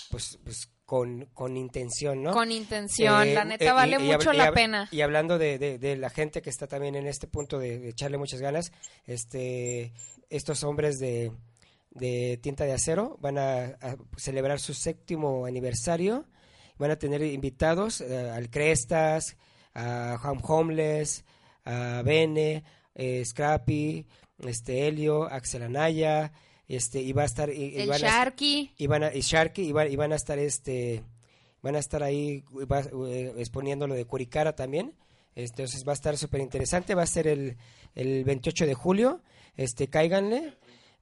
pues, pues con, con intención, ¿no? Con intención, Eh, la eh, neta vale y mucho y la pena. Y hablando de, de- de la gente que está también en este punto de, de echarle muchas ganas, este, estos hombres de, de tinta de acero van a, a celebrar su séptimo aniversario. Van a tener invitados eh, al Crestas, a Home Homeless, a Bene, eh, Scrappy, este Helio, Axel Anaya, este, y va a estar... y- a- Sharky. y van a, y Sharky y, van- y van a estar este van a estar ahí va- eh, exponiendo lo de Curicara también entonces va a estar súper interesante va a ser el, el 28 de julio este cáiganle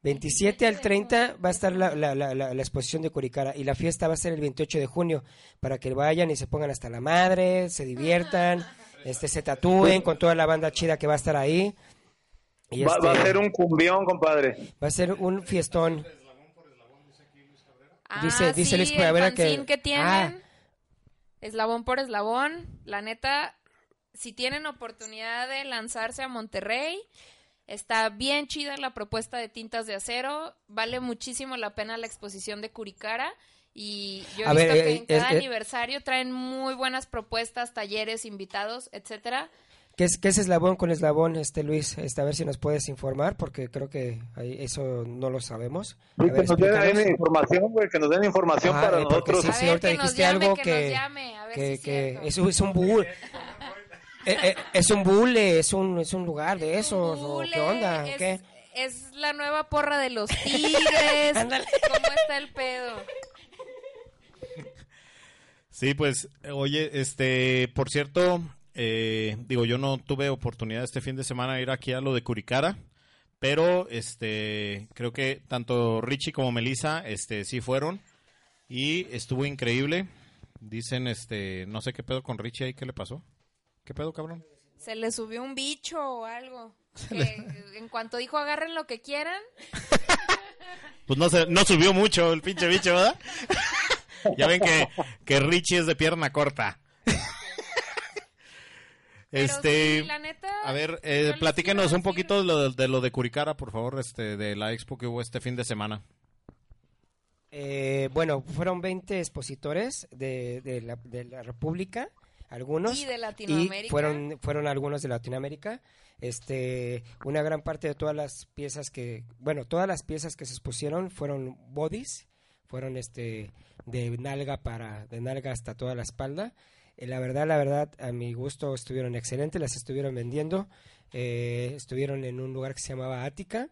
27 al 30 va a estar la, la, la, la- la exposición de Curicara y la fiesta va a ser el 28 de junio para que vayan y se pongan hasta la madre, se diviertan, este se tatúen con toda la banda chida que va a estar ahí. Y Va, este, va a ser un cumbión, compadre. va a ser un fiestón. Ah, Dice- dice sí, Luis el Cabrera que- que tienen. Ah. Eslabón por eslabón. La neta, si tienen oportunidad de lanzarse a Monterrey, está bien chida la propuesta de tintas de acero. Vale muchísimo la pena la exposición de Curicara. Y yo he A visto ver, que eh, en cada es- eh, aniversario traen muy buenas propuestas, talleres, invitados, etcétera. ¿Qué es, qué es eslabón con eslabón, este Luis? Este, a ver si nos puedes informar, porque creo que ahí eso no lo sabemos. A Sí, ver, que nos den información, güey, que nos den información Ajá, para eh, porque nosotros. sí, A sí, ver, ahorita que nos dijiste llame, algo que que, nos llame, a ver que, si es que cierto. es, un- es un bull. Eh, eh, es un bule, es un, es un lugar de esos, o Bule, qué onda, es, ¿o qué? es la nueva porra de los tigres. Ándale. ¿Cómo está el pedo? Sí, pues, oye, este, por cierto, eh, digo, yo no tuve oportunidad este fin de semana de ir aquí a lo de Curicara, pero, este, creo que tanto Richie como Melissa, este, sí fueron y estuvo increíble. Dicen, este, no sé qué pedo con Richie ahí, ¿qué le pasó? ¿Qué pedo, cabrón? Se le subió un bicho o algo. Que en cuanto dijo agarren lo que quieran, Pues no, se, no subió mucho el pinche bicho, ¿verdad? ya ven que, que Richie es de pierna corta. Pero este, sí, la neta, a ver, eh, platíquenos un poquito de lo, de lo de Curicara, por favor, este, de la expo que hubo este fin de semana. Eh, bueno, fueron 20 expositores de, de la, de la República, algunos. Y de Latinoamérica. y fueron, fueron algunos de Latinoamérica. Este, una gran parte de todas las piezas que, bueno, todas las piezas que se expusieron fueron bodies, fueron este de nalga para, de nalga hasta toda la espalda. Eh, la verdad, la verdad, a mi gusto estuvieron excelentes, las estuvieron vendiendo. Eh, estuvieron en un lugar que se llamaba Ática.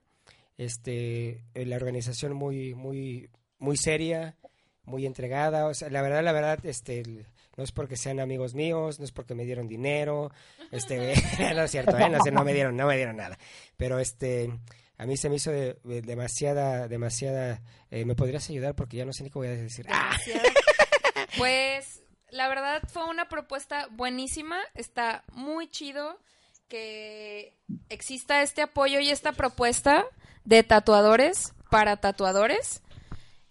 Este, eh, la organización muy, muy, muy seria, muy entregada. O sea, la verdad, la verdad, este, el- no es porque sean amigos míos, no es porque me dieron dinero, este, no es cierto, ¿eh? no, sé, no me dieron, no me dieron nada. Pero este, a mí se me hizo de- de- demasiada, demasiada. eh, ¿Me podrías ayudar? Porque ya no sé ni qué voy a decir. Ah, Pues la verdad fue una propuesta buenísima, está muy chido que exista este apoyo y esta propuesta de tatuadores para tatuadores.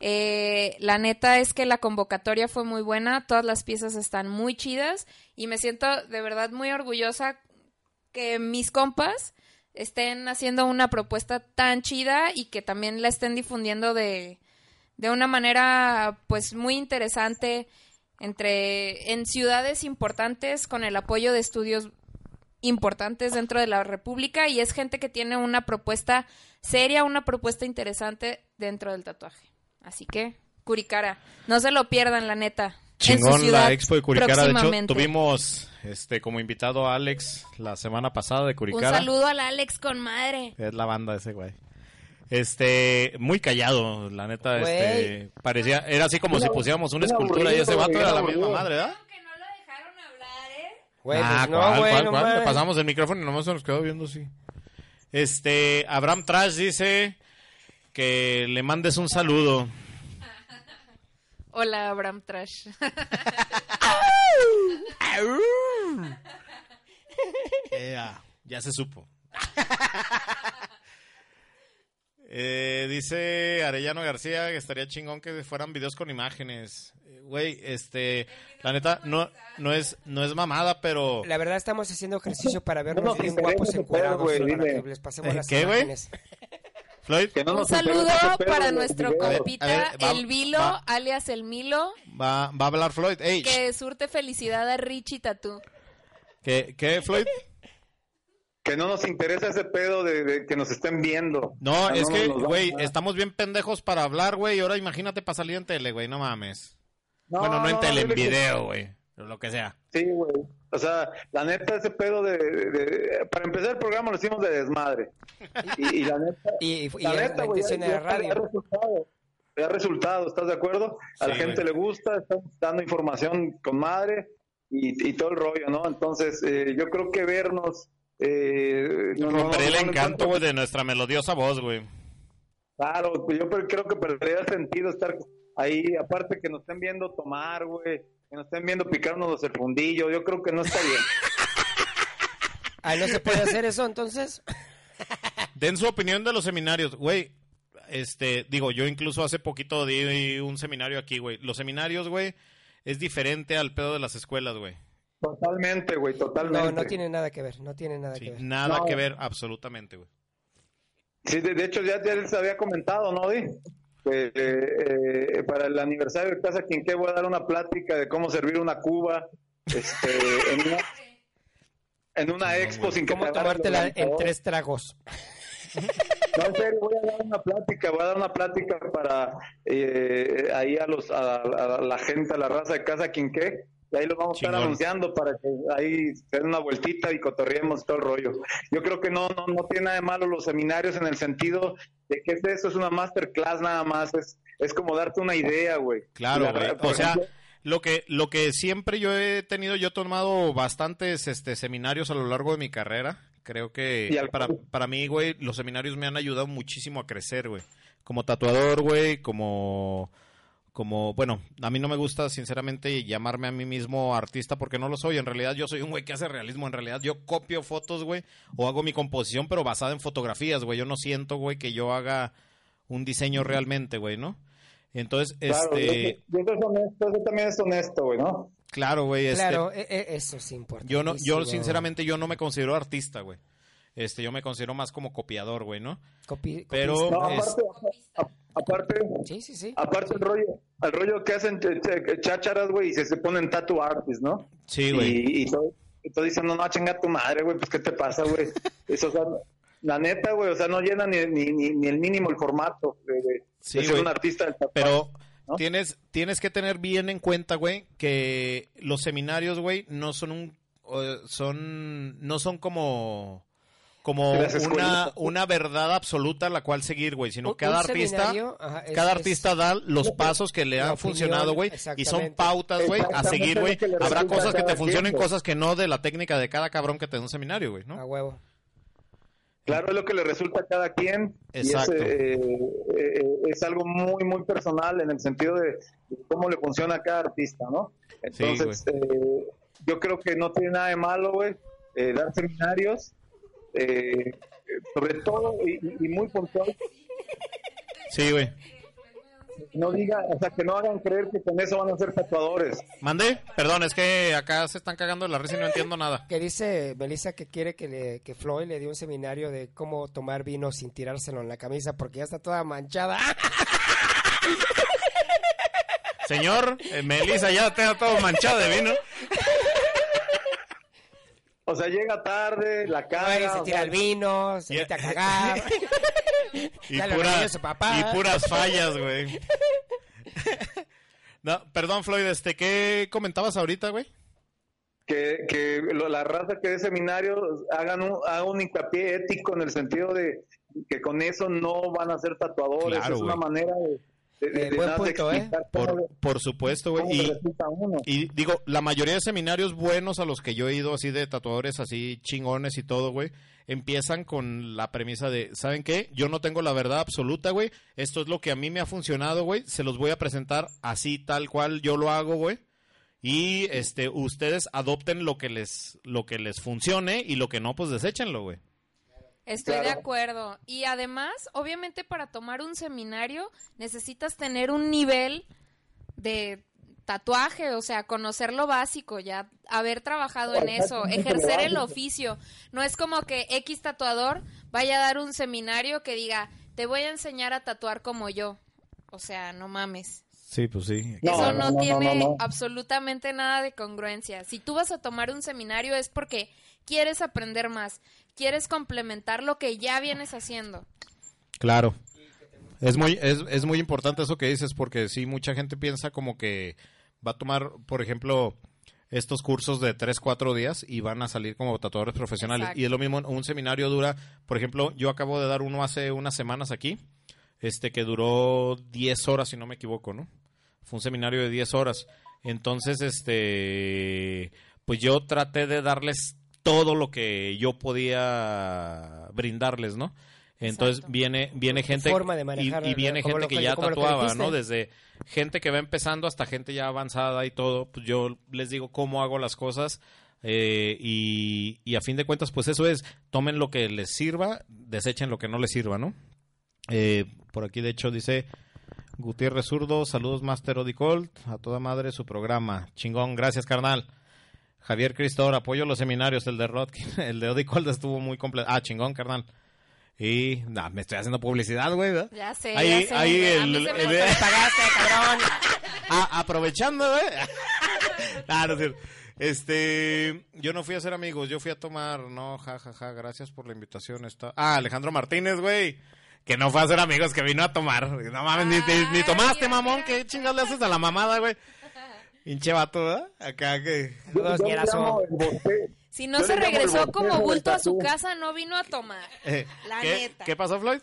Eh, la neta es que la convocatoria fue muy buena, todas las piezas están muy chidas y me siento de verdad muy orgullosa que mis compas estén haciendo una propuesta tan chida y que también la estén difundiendo de, de una manera pues muy interesante entre en ciudades importantes con el apoyo de estudios importantes dentro de la República y es gente que tiene una propuesta seria, una propuesta interesante dentro del tatuaje. Así que, Curicara, no se lo pierdan, la neta. en su Chingón la expo de Curicara. De hecho, tuvimos este como invitado a Alex la semana pasada de Un Curicara. saludo al Alex con madre. Es la banda ese güey. Este, muy callado, la neta, este, parecía, era así como si pusiéramos una escultura y ese vato era la misma madre, ¿verdad? Que no lo dejaron hablar, ¿eh? güey, Ah, pues no, ¿cuál, güey, cuál, no cuál? Le pasamos el micrófono y nomás se nos quedó viendo así. Este, Abraham Trash dice que le mandes un saludo. Hola, Abraham Trash. Ea, ya se supo. Eh, dice Arellano García que estaría chingón que fueran videos con imágenes. Eh, Güey, este, la neta, no, no es, no es mamada, pero... La verdad estamos haciendo ejercicio para vernos nos bien guapos pasemos Eh, las ¿qué, güey? Imágenes. Floyd, Que no Un saludo para nuestro videos. A ver, compita, a ver, va- el Vilo, va- alias el Milo, va, va a hablar Floyd. Ey, que surte felicidad a Richie Tatú. ¿qué, qué, Floyd? Que no nos interesa ese pedo de, de que nos estén viendo. No, es que, güey, estamos bien pendejos para hablar, güey, y ahora imagínate para salir en tele, güey, no mames. bueno, no, en tele, en que- video, güey, pero lo que sea. Sí, güey. O sea, la neta, ese pedo de, de- de- Para empezar el programa lo hicimos de desmadre. Y, y la neta... Y, y la neta, ya- resultado. Ya resultado, ¿estás de acuerdo? A la gente le gusta, están dando información con madre y, y todo el rollo, ¿no? Entonces, eh, yo creo que vernos... Eh, no- el encanto, güey, de nuestra melodiosa voz, güey. Claro, pues yo creo que perdería sentido estar ahí, aparte que nos estén viendo tomar, güey, que nos estén viendo picarnos el fundillo, yo creo que no está bien. Ah, ¿no se puede hacer eso entonces? Den su opinión de los seminarios, güey. Este, digo, yo incluso hace poquito di un seminario aquí, güey. Los seminarios, güey, es diferente al pedo de las escuelas, güey. Totalmente, güey, totalmente. No, no tiene nada que ver, no tiene nada Sí, que ver. nada No. que ver, absolutamente, güey. Sí, de, de hecho ya, ya les había comentado, ¿no, Di? Que, eh, eh, para el aniversario de Casa Quinqué voy a dar una plática de cómo servir una cuba este, en una, en una expo sin que ¿Cómo tomártela en tres tragos? No, en serio, voy a dar una plática, voy a dar una plática para eh, ahí a los a, a la gente, a la raza de Casa Quinqué, y ahí lo vamos a estar anunciando para que ahí se den una vueltita y cotorriemos todo el rollo. Yo creo que no, no, no tiene nada de malo los seminarios en el sentido de que es eso, es una masterclass nada más, es, es como darte una idea, güey. Claro, La- güey. O sea, ejemplo, lo que, lo que siempre yo he tenido, yo he tomado bastantes este, seminarios a lo largo de mi carrera. Creo que al- para, para mí, güey, los seminarios me han ayudado muchísimo a crecer, güey. Como tatuador, güey, como, como, bueno, a mí no me gusta sinceramente llamarme a mí mismo artista porque no lo soy. En realidad yo soy un güey que hace realismo. En realidad yo copio fotos, güey, o hago mi composición, pero basada en fotografías, güey. Yo no siento, güey, que yo haga un diseño realmente, güey, ¿no? Entonces, Claro, este, y eso, y eso es honesto, eso también es honesto, güey, ¿no? claro, güey, este, Claro, e- e- eso es importante. yo no, yo sinceramente yo no me considero artista, güey. Este, yo me considero más como copiador, güey, ¿no? Pero- No, Es- aparte, a- aparte, Sí, sí, sí. aparte el rollo, el rollo que hacen ch- ch- chácharas, güey, y se, se ponen tattoo artists, ¿no? Sí, güey. Y, y todo, y todo diciendo, no, chinga tu madre, güey, pues, ¿qué te pasa, güey? Eso, o sea, la neta, güey, o sea, no llena ni, ni, ni, ni el mínimo el formato de, de- Sí, de ser güey. un artista del tatuaje. Pero ¿no? tienes, tienes que tener bien en cuenta, güey, que los seminarios, güey, no son un, son, no son como, como una, una verdad absoluta a la cual seguir, güey, sino Un- cada un artista, seminario, ajá, es- cada es- artista da los pasos que le han opinión, funcionado, güey, y son pautas, güey, a seguir, güey. Habrá cosas a que te funcionen, güey. cosas que no de la técnica de cada cabrón que te da un seminario, güey, ¿no? A huevo. Claro, es lo que le resulta a cada quien. Exacto. Y es, eh, eh, es algo muy, muy personal en el sentido de cómo le funciona a cada artista, ¿no? Entonces, eh, yo creo que no tiene nada de malo, güey, eh, dar seminarios, eh, sobre todo y, y muy puntual. Sí, güey. No diga, o sea, que no hagan creer que con eso van a ser tatuadores. ¿Mandé? Perdón, es que acá se están cagando de la risa y no entiendo nada. Que dice Melissa que quiere que, le, que Floyd le dé un seminario de cómo tomar vino sin tirárselo en la camisa porque ya está toda manchada. Señor, eh, Melissa ya tengo todo manchado de vino. O sea, llega tarde, la Ay, cara. se o tira sea, el vino, se mete a cagar. Y, Ya le pura- regañó su papá. y puras fallas, güey. No, perdón, Floyd, este, ¿qué comentabas ahorita, güey? que, que lo- la raza que dé seminarios hagan un, hagan un hincapié ético en el sentido de que con eso no van a ser tatuadores. Claro, es una manera de, de, de- Eh, de buen punto, ¿eh? Por, por supuesto, güey. Y, resulta a uno. y digo, la mayoría de seminarios buenos a los que yo he ido, así de tatuadores, así chingones y todo, güey, empiezan con la premisa de, ¿saben qué? Yo no tengo la verdad absoluta, güey. Esto es lo que a mí me ha funcionado, güey. Se los voy a presentar así, tal cual yo lo hago, güey. Y este, ustedes adopten lo que les, lo que les funcione y lo que no, pues deséchenlo, güey. Estoy de acuerdo. Y además, obviamente para tomar un seminario necesitas tener un nivel de tatuaje, o sea, conocer lo básico, ya haber trabajado en eso, ejercer el oficio. No es como que X tatuador vaya a dar un seminario que diga, te voy a enseñar a tatuar como yo. O sea, no mames. Sí, pues sí. No, Eso no, no, no, tiene no, no. absolutamente nada de congruencia. Si tú vas a tomar un seminario es porque quieres aprender más, quieres complementar lo que ya vienes haciendo. Claro. Es muy, es, es muy importante eso que dices, porque sí, mucha gente piensa como que va a tomar, por ejemplo, estos cursos de 3, 4 días y van a salir como tatuadores profesionales. Exacto. Y es lo mismo, un seminario dura, por ejemplo, yo acabo de dar uno hace unas semanas aquí, este que duró 10 horas, si no me equivoco, ¿no? Fue un seminario de 10 horas. Entonces, este, pues yo traté de darles todo lo que yo podía brindarles, ¿no? Entonces Exacto. viene viene gente forma de y, manejar, y viene como gente que que- ya tatuaba. ¿no? Desde gente que va empezando hasta gente ya avanzada y todo, pues yo les digo cómo hago las cosas eh, y, y a fin de cuentas, pues eso es, tomen lo que les sirva, desechen lo que no les sirva, ¿no? Eh, por aquí, de hecho, dice Gutiérrez Zurdo, saludos Master Odicolt, a toda madre su programa, chingón, gracias carnal. Javier Cristor, apoyo los seminarios, el de Rodkin, el de Odicolt estuvo muy completo. Ah, chingón, carnal. Y, nah, me estoy haciendo publicidad, güey, ¿verdad? Ya sé, Ahí- ya sé. ahí el- me el- hace- pagaste, cabrón. Ah, aprovechando, güey. ah, no es cierto. Este, yo no fui a hacer amigos, yo fui a tomar, no, ja, ja, ja, gracias por la invitación. Está... Ah, Alejandro Martínez, güey, que no fue a hacer amigos, que vino a tomar. No mames, ni, ni tomaste, mamón. ¿qué chingas le haces a la mamada, güey? Hinche vato. Acá que... Si no Yo se regresó como bulto a su casa, no vino a tomar. eh, La ¿qué, neta. ¿Qué pasó, Floyd?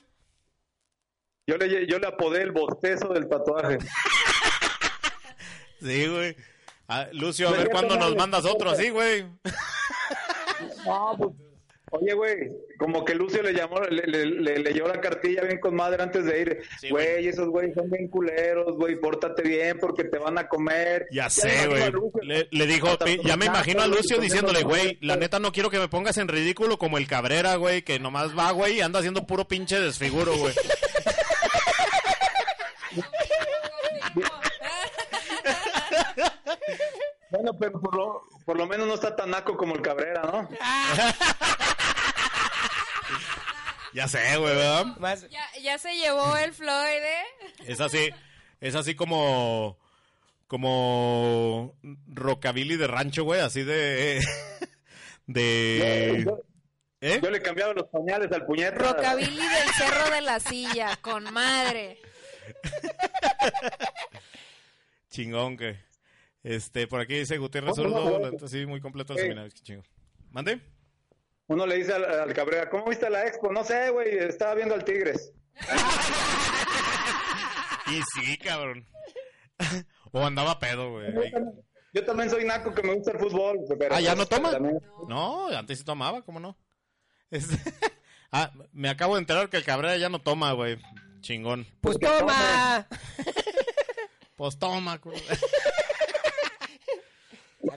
Yo le, yo le apodé el bostezo del tatuaje. Sí, güey. Ah, Lucio, a ver cuándo nos mandas otro así, güey. No, pues, Oye, güey, como que Lucio le llamó, le, le- le leyó la cartilla bien con madre antes de ir. Sí, güey. Güey, esos güeyes son bien culeros, güey, pórtate bien porque te van a comer. Ya sé, güey. Le, le dijo, ya me imagino a Lucio diciéndole, güey, la neta no quiero que me pongas en ridículo como el Cabrera, güey, que nomás va, güey, y anda haciendo puro pinche desfiguro, güey. Bueno, pero por lo, por lo menos no está tan naco como el Cabrera, ¿no? Ya sé, güey, ¿verdad? Más, Ya, ya se llevó el Floyd, ¿eh? Es así, es así como, como rockabilly de rancho, güey, así de, de, Yo, ¿eh? yo le cambiaba los pañales al puñeta. Rockabilly del Cerro de la Silla, con madre. Chingón que, este, por aquí dice Gutiérrez Zurdo, no, sí, muy completo el seminario, qué chingón. ¿Mande? Uno le dice al, al Cabrera, ¿cómo viste la expo? No sé, güey, estaba viendo al Tigres. Y sí, cabrón. o andaba pedo, güey. Yo también, soy naco que me gusta el fútbol. Pero Ah, ¿ya no toma? también- No, antes sí tomaba, ¿cómo no? Este- Ah, me acabo de enterar que el Cabrera ya no toma, güey. Chingón. pues toma. Pues toma, cu-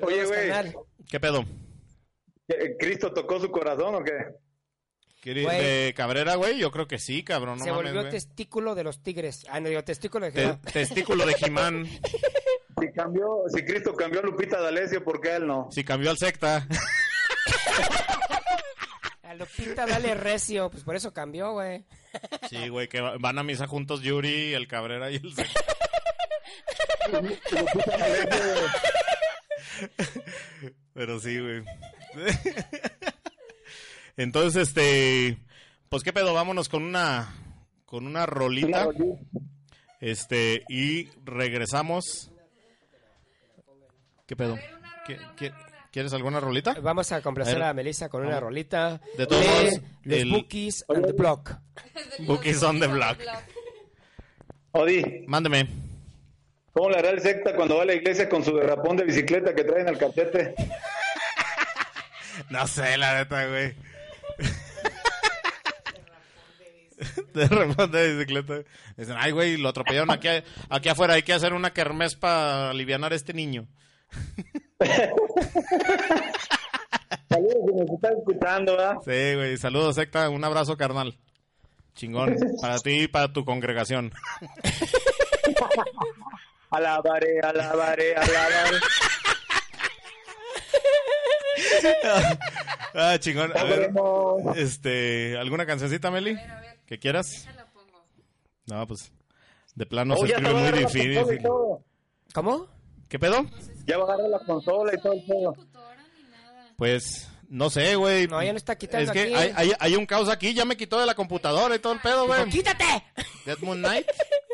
Oye, güey. ¿Qué pedo? ¿eh, ¿Cristo tocó su corazón o qué? ¿Quieres- Güey. ¿De Cabrera, güey? Yo creo que sí, cabrón. No Se mames, volvió testículo de los tigres. Ah, no, digo, testículo de Te- Jehová. testículo de Jimán. Si cambió, si Cristo cambió a Lupita D'Alessio, ¿por qué él no? Si cambió al secta. A Lupita dale recio, pues por eso cambió, güey. Sí, güey, que va- van a misa juntos Yuri, el Cabrera y el secta. Pero sí, güey. Entonces, este, pues qué pedo, vámonos con una con una rolita, este y regresamos. ¿Qué pedo? ¿Qué- qué- ¿Quieres alguna rolita? Vamos a complacer A a, Melissa con una rolita De todos modos, los el- Bookies and the Block. Bookies on the block. Odi, Mándeme. ¿Cómo le hará el secta cuando va a la iglesia con su derrapón de bicicleta que traen al cachete? No sé, la neta, güey. De repente de bicicleta. Dicen, ay, güey, lo atropellaron aquí, aquí afuera. Hay que hacer una kermés para aliviar a este niño. Saludos, si nos están escuchando, ¿verdad? Sí, güey. Saludos, secta. Un abrazo, carnal. Chingón. Para ti y para tu congregación. Alabaré, alabaré, alabaré. Ah, chingón. A ver, este, ¿alguna cancioncita, Meli? ¿Que quieras? No, pues, de plano Oh, se escribe muy difícil. ¿Cómo? ¿Qué pedo? Ya va a agarrar la consola y todo el pedo. Pues, no sé, güey. No, ya no está quitando Es que aquí. hay, hay, hay un caos aquí, ya me quitó de la computadora y todo el pedo, güey. ¡Quítate! Dead Moon Knight.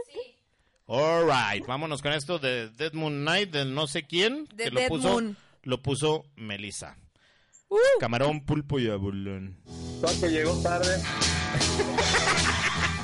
Alright, vámonos con esto de Dead Moon Knight, del no sé quién, De que lo Dead puso, Moon. lo puso Melissa. Camarón, pulpo y abulón. Todo que llegó tarde.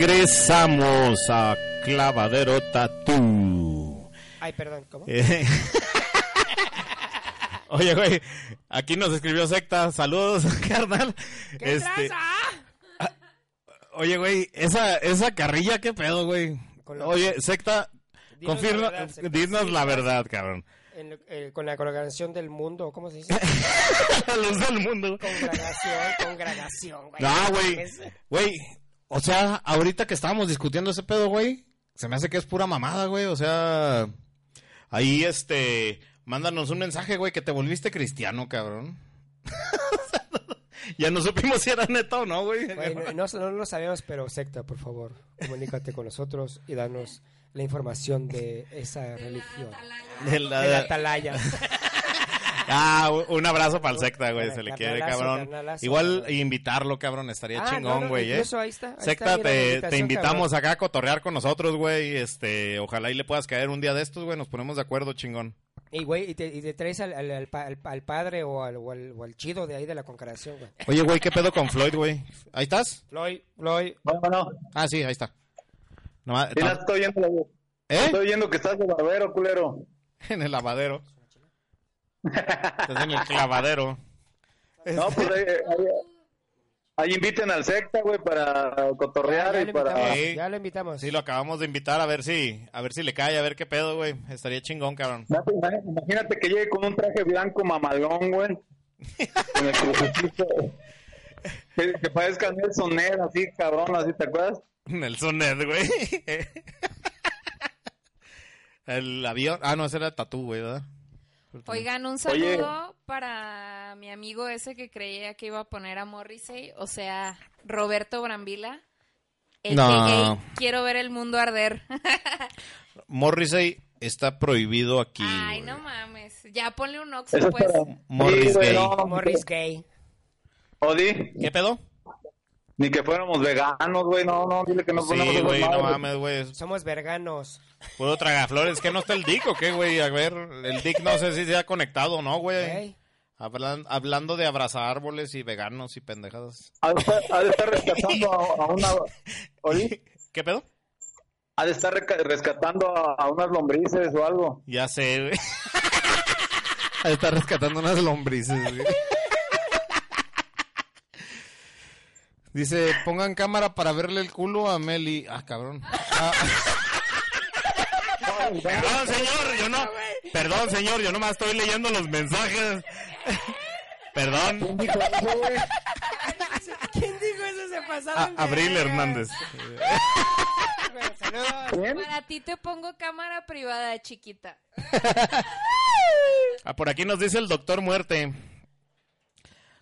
regresamos a Clavadero Tattoo. Ay, perdón, ¿cómo? Eh, Oye, güey, aquí nos escribió Secta. Saludos, carnal. ¿Qué Este, traza? Oye, güey, esa, esa carrilla, ¿qué pedo, güey? Oye, Secta, Dinos confirma, la verdad, Secta. dinos la verdad, cabrón. En eh, con la congregación del mundo, ¿cómo se dice? La luz del mundo. congregación, congregación, güey. No, güey. Güey, o sea, ahorita que estábamos discutiendo ese pedo, güey, se me hace que es pura mamada, güey. O sea, ahí, este, mándanos un mensaje, güey, que te volviste cristiano, cabrón. ya no supimos si era neta o no, güey. Güey, no, no, no lo sabemos, pero secta, por favor, comunícate con nosotros y danos la información de esa religión. De la- De la atalaya. Ah, un- abrazo para el secta, güey, se le quiere, cabrón. carnalazo. Igual invitarlo, cabrón, estaría Ah, no, chingón, no, güey, eh. incluso ahí está, ahí está, Secta, te, te invitamos cabrón. acá a cotorrear con nosotros, güey. Este, ojalá y le puedas caer un día de estos, güey. Nos ponemos de acuerdo, chingón. Y, güey, y te, y te traes al, al, al pa- al- al padre o al, o, al, o al chido de ahí de la congregación, güey. Oye, güey, ¿qué pedo con Floyd, güey? ¿Ahí estás? Floyd, Floyd. Bueno, bueno, Ah, sí, ahí está. Nomás- sí la estoy oyendo, güey. ¿Eh? Estoy oyendo que estás de barbero, culero. En el lavadero. Estás en el clavadero. No, pues ahí, ahí, ahí inviten al secta, güey, para cotorrear ya, y para... Sí. ya lo invitamos. Sí, lo acabamos de invitar a ver si, a ver si le cae, a ver qué pedo, güey. Estaría chingón, cabrón. Imagínate- Imagínate que llegue con un traje blanco mamalón, güey. Con el que parezca Nelson Ned, así, cabrón, así, ¿te acuerdas? Nelson Ned, güey. El avión. Ah, no, ese era tatú, güey, ¿verdad? Oigan, un saludo para mi amigo ese que creía que iba a poner a Morrissey, o sea, Roberto Brambila. El No. quiero ver el mundo arder. Morrissey está prohibido aquí. Ay, güey. no mames. Ya ponle un oxo, pues. Morris Sí, gay. no, Morris gay. Odi, ¿Qué pedo? Ni que fuéramos veganos, güey, no, no, dile que no ponemos Sí, esas güey, no mames, güey. Somos verganos. Puro tragaflores. ¿Que no está el Dick o qué, güey? A ver, el Dick no sé si se ha conectado o no, güey. ¿ok? Hablan- hablando de abrazar árboles y veganos y pendejadas. Ha de estar, ha de estar rescatando a, a una... ¿Qué pedo? ha de estar rescatando a, a unas lombrices o algo. Ya sé, güey. Está rescatando unas lombrices, güey. Dice, pongan cámara para verle el culo a Meli. Ah, cabrón. Ah. Perdón, señor, yo no. Perdón, señor, yo nomás estoy leyendo los mensajes. Perdón. ¿Quién dijo eso? Se pasaron. A- Abril. Hernández. Bueno, saludos. ¿Bien? Para ti te pongo cámara privada, chiquita. Ah, por aquí nos dice el doctor Muerte.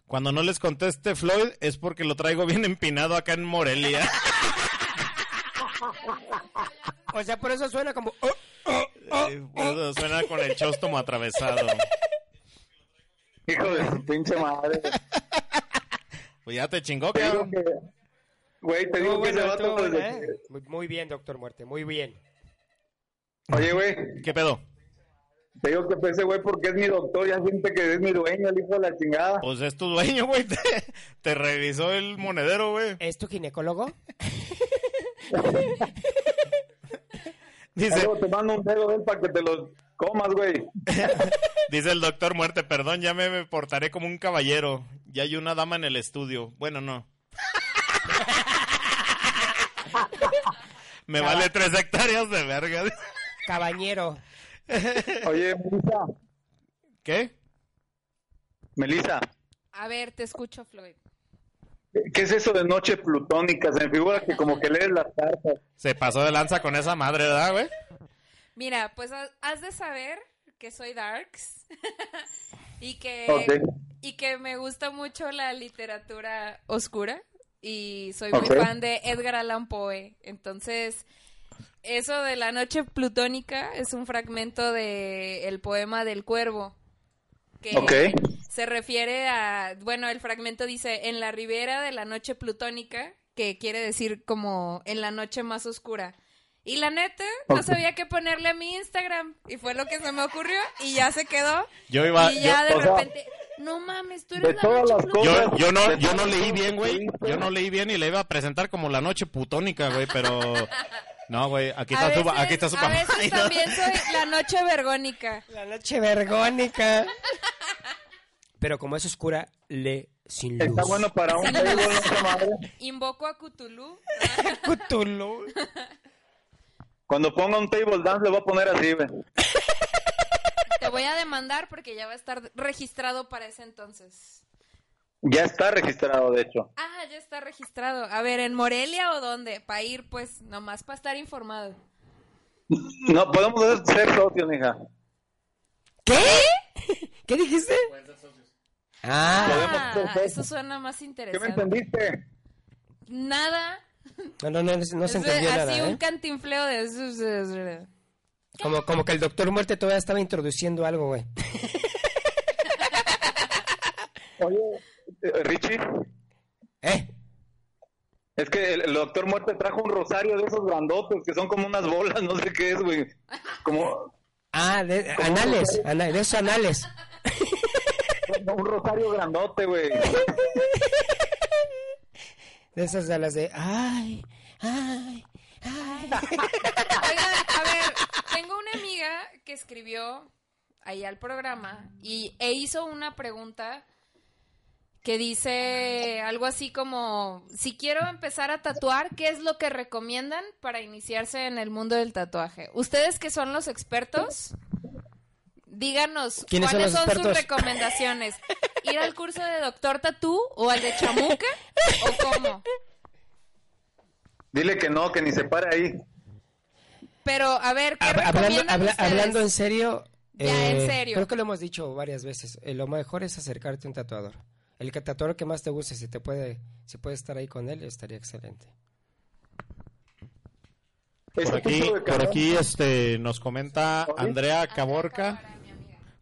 Cuando no les conteste Floyd es porque lo traigo bien empinado acá en Morelia. O sea, por eso suena como. oh, oh, oh. Eh, por eso suena con el chóstomo atravesado. Hijo de su pinche madre. Pues ya te chingó, Te digo cabrón. que... Güey, te digo que bueno, vato... estuvo bueno, desde ¿eh? Muy, bien, doctor Muerte, muy bien. que- Oye, güey, ¿Qué pedo? Te digo que ese güey porque es mi doctor, ya siente que es mi dueño, el hijo de la chingada. Pues es tu dueño, güey. Te, te revisó el monedero, güey. ¿Es tu ginecólogo? Dice, Luego te mando un dedo de él para que te los comas, güey. dice el doctor Muerte, perdón, ya me, me portaré como un caballero. Ya hay una dama en el estudio. Bueno, no. me vale tres hectáreas de verga. Cabañero. Oye, Melissa, ¿Qué? Melissa, A ver, te escucho, Floyd. ¿qué es eso de noche plutónica? Se me figura que como que lees las cartas. Se pasó de lanza con esa madre, ¿verdad, güey? Mira, pues ha- has de saber que soy Darks y que y que me gusta mucho la literatura oscura y soy muy fan de Edgar Allan Poe. Entonces, eso de la noche plutónica es un fragmento de el poema del cuervo que Ok. se refiere a, bueno, el fragmento dice en la ribera de la noche plutónica, que quiere decir como en la noche más oscura. Y la neta, no sabía qué ponerle a mi Instagram. Y fue lo que se me ocurrió y ya se quedó. Yo iba, y ya yo- de sea- repente, No mames, tú De eres la todas noche las plutonista. cosas- Yo, yo no, de yo no leí bien, güey. Yo no leí bien y le iba a presentar como la noche putónica, güey, pero... No, güey, aquí A está su, veces- aquí está su A papá. veces también soy la noche vergónica. La noche vergónica. Pero como es oscura, lee sin luz. Está bueno para un table. Invoco a Cthulhu. Cthulhu. Cuando ponga un table dance le voy a poner así, güey. Te voy a demandar porque ya va a estar registrado para ese entonces. Ya está registrado, de hecho. Ah, ya está registrado. A ver, ¿en Morelia o dónde? Para ir, pues, nomás para estar informado. No, podemos ser socios, mija. ¿Qué? ¿Qué dijiste? Ah, Ah, eso suena más ¿Qué me interesante. entendiste? Nada. no, no, no, no se entendió así nada, un ¿eh? cantinfleo de... Como, como que el doctor muerte todavía estaba introduciendo algo, güey. Oye, Richie, ¿Eh? es que el, el doctor Muerte trajo un rosario de esos grandotes que son como unas bolas, no sé qué es, güey. Como Ah, de, anales, ana- de esos anales. un rosario grandote, güey. De esas de las de, ay, ay, ay. Oigan, a ver, tengo una amiga que escribió ahí al programa y, e hizo una pregunta que dice algo así como, si quiero empezar a tatuar, ¿qué es lo que recomiendan para iniciarse en el mundo del tatuaje? Ustedes que son los expertos, díganos ¿Quiénes son cuáles son, sus recomendaciones. ¿Ir al curso de doctor tatú o al de chamuca o cómo? Dile que no, que ni se pare ahí. Pero, a ver, ¿qué Hab- hablando, recomiendan habla- ustedes? hablando en serio, eh, Ya, en serio. creo que lo hemos dicho varias veces. eh, lo mejor es acercarte a un tatuador. El que- tatuador que más te guste, si te puede, si puedes estar ahí con él, estaría excelente. Por Ese aquí, por aquí este, nos comenta Andrea Caborca.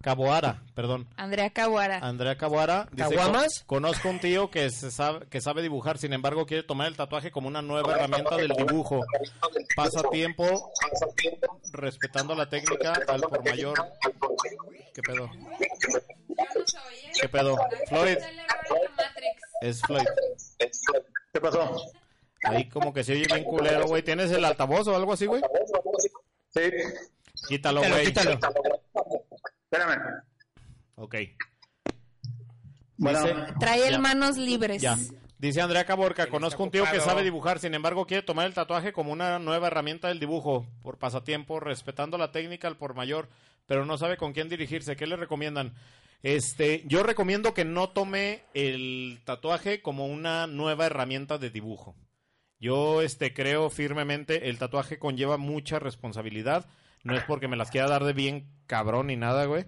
Caboara, perdón. Andrea Caguara. Andrea Caboara dice, ¿Caguamas? "Co- conozco un tío que, se sabe, que sabe dibujar, sin embargo quiere tomar el tatuaje como una nueva herramienta del dibujo. Pasa tiempo respetando la técnica al por mayor. ¿Qué pedo? ¿Qué pedo? Floyd, es Floyd. ¿Qué pasó? Ahí como que se oye bien culero, güey. ¿Tienes el altavoz o algo así, güey? Sí. Quítalo, güey. quítalo. Espérame. Ok. Bueno, Dice- Trae el Ya. manos libres. Ya. Dice Andrea Caborca, conozco un tío que sabe dibujar, sin embargo quiere tomar el tatuaje como una nueva herramienta del dibujo, por pasatiempo, respetando la técnica al por mayor, pero no sabe con quién dirigirse. ¿Qué le recomiendan? Este, yo recomiendo que no tome el tatuaje como una nueva herramienta de dibujo. Yo este creo firmemente el tatuaje conlleva mucha responsabilidad, no es porque me las quiera dar de bien cabrón ni nada, güey.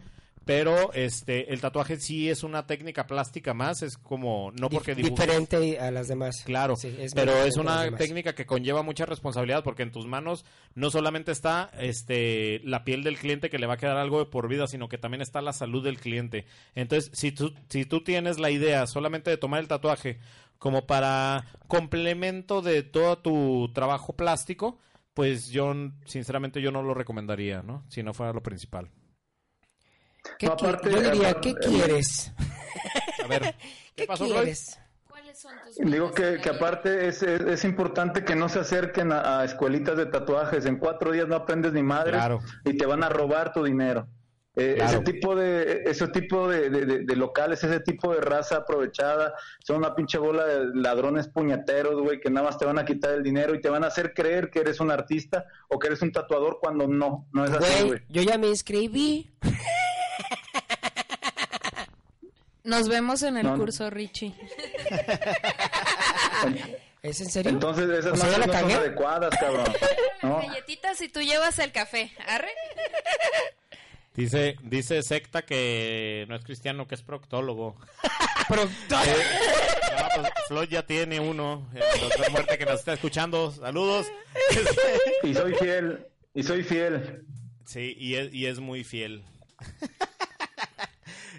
Pero este el tatuaje sí es una técnica plástica más, es como no porque dibujes- diferente a las demás. Claro, Sí, es muy pero es una técnica que conlleva mucha responsabilidad porque en tus manos no solamente está este la piel del cliente que le va a quedar algo de por vida, sino que también está la salud del cliente. Entonces, si tú si tú tienes la idea solamente de tomar el tatuaje como para complemento de todo tu trabajo plástico, pues yo sinceramente yo no lo recomendaría, ¿no? Si no fuera lo principal. ¿Qué No, qui- aparte- yo diría, aparte- ¿qué quieres? A ver, ¿qué, ¿Qué pasó, Floyd? quieres? ¿Cuáles son tus digo que, aparte es, es, es importante que no se acerquen a, a escuelitas de tatuajes. En cuatro días no aprendes ni madre Claro. y te van a robar tu dinero. Eh, Claro. Ese tipo de ese tipo de, de- de- de locales, ese tipo de raza aprovechada, son una pinche bola de ladrones puñeteros, güey, que nada más te van a quitar el dinero y te van a hacer creer que eres un artista o que eres un tatuador cuando no, no es así, Güey, güey. yo ya me inscribí. Nos vemos en el No, no. curso, Richie. ¿Es en serio? Entonces esas O sea, ¿ya marcas la no son cagué? adecuadas, cabrón. ¿no? Galletitas y tú llevas el café. ¿Arre? Dice dice secta que no es cristiano, que es proctólogo. Productor. Ah, pues, Floyd ya tiene uno. El doctor Muerte que nos está escuchando. Saludos. Y soy fiel, y soy fiel. Sí, y es, y es muy fiel.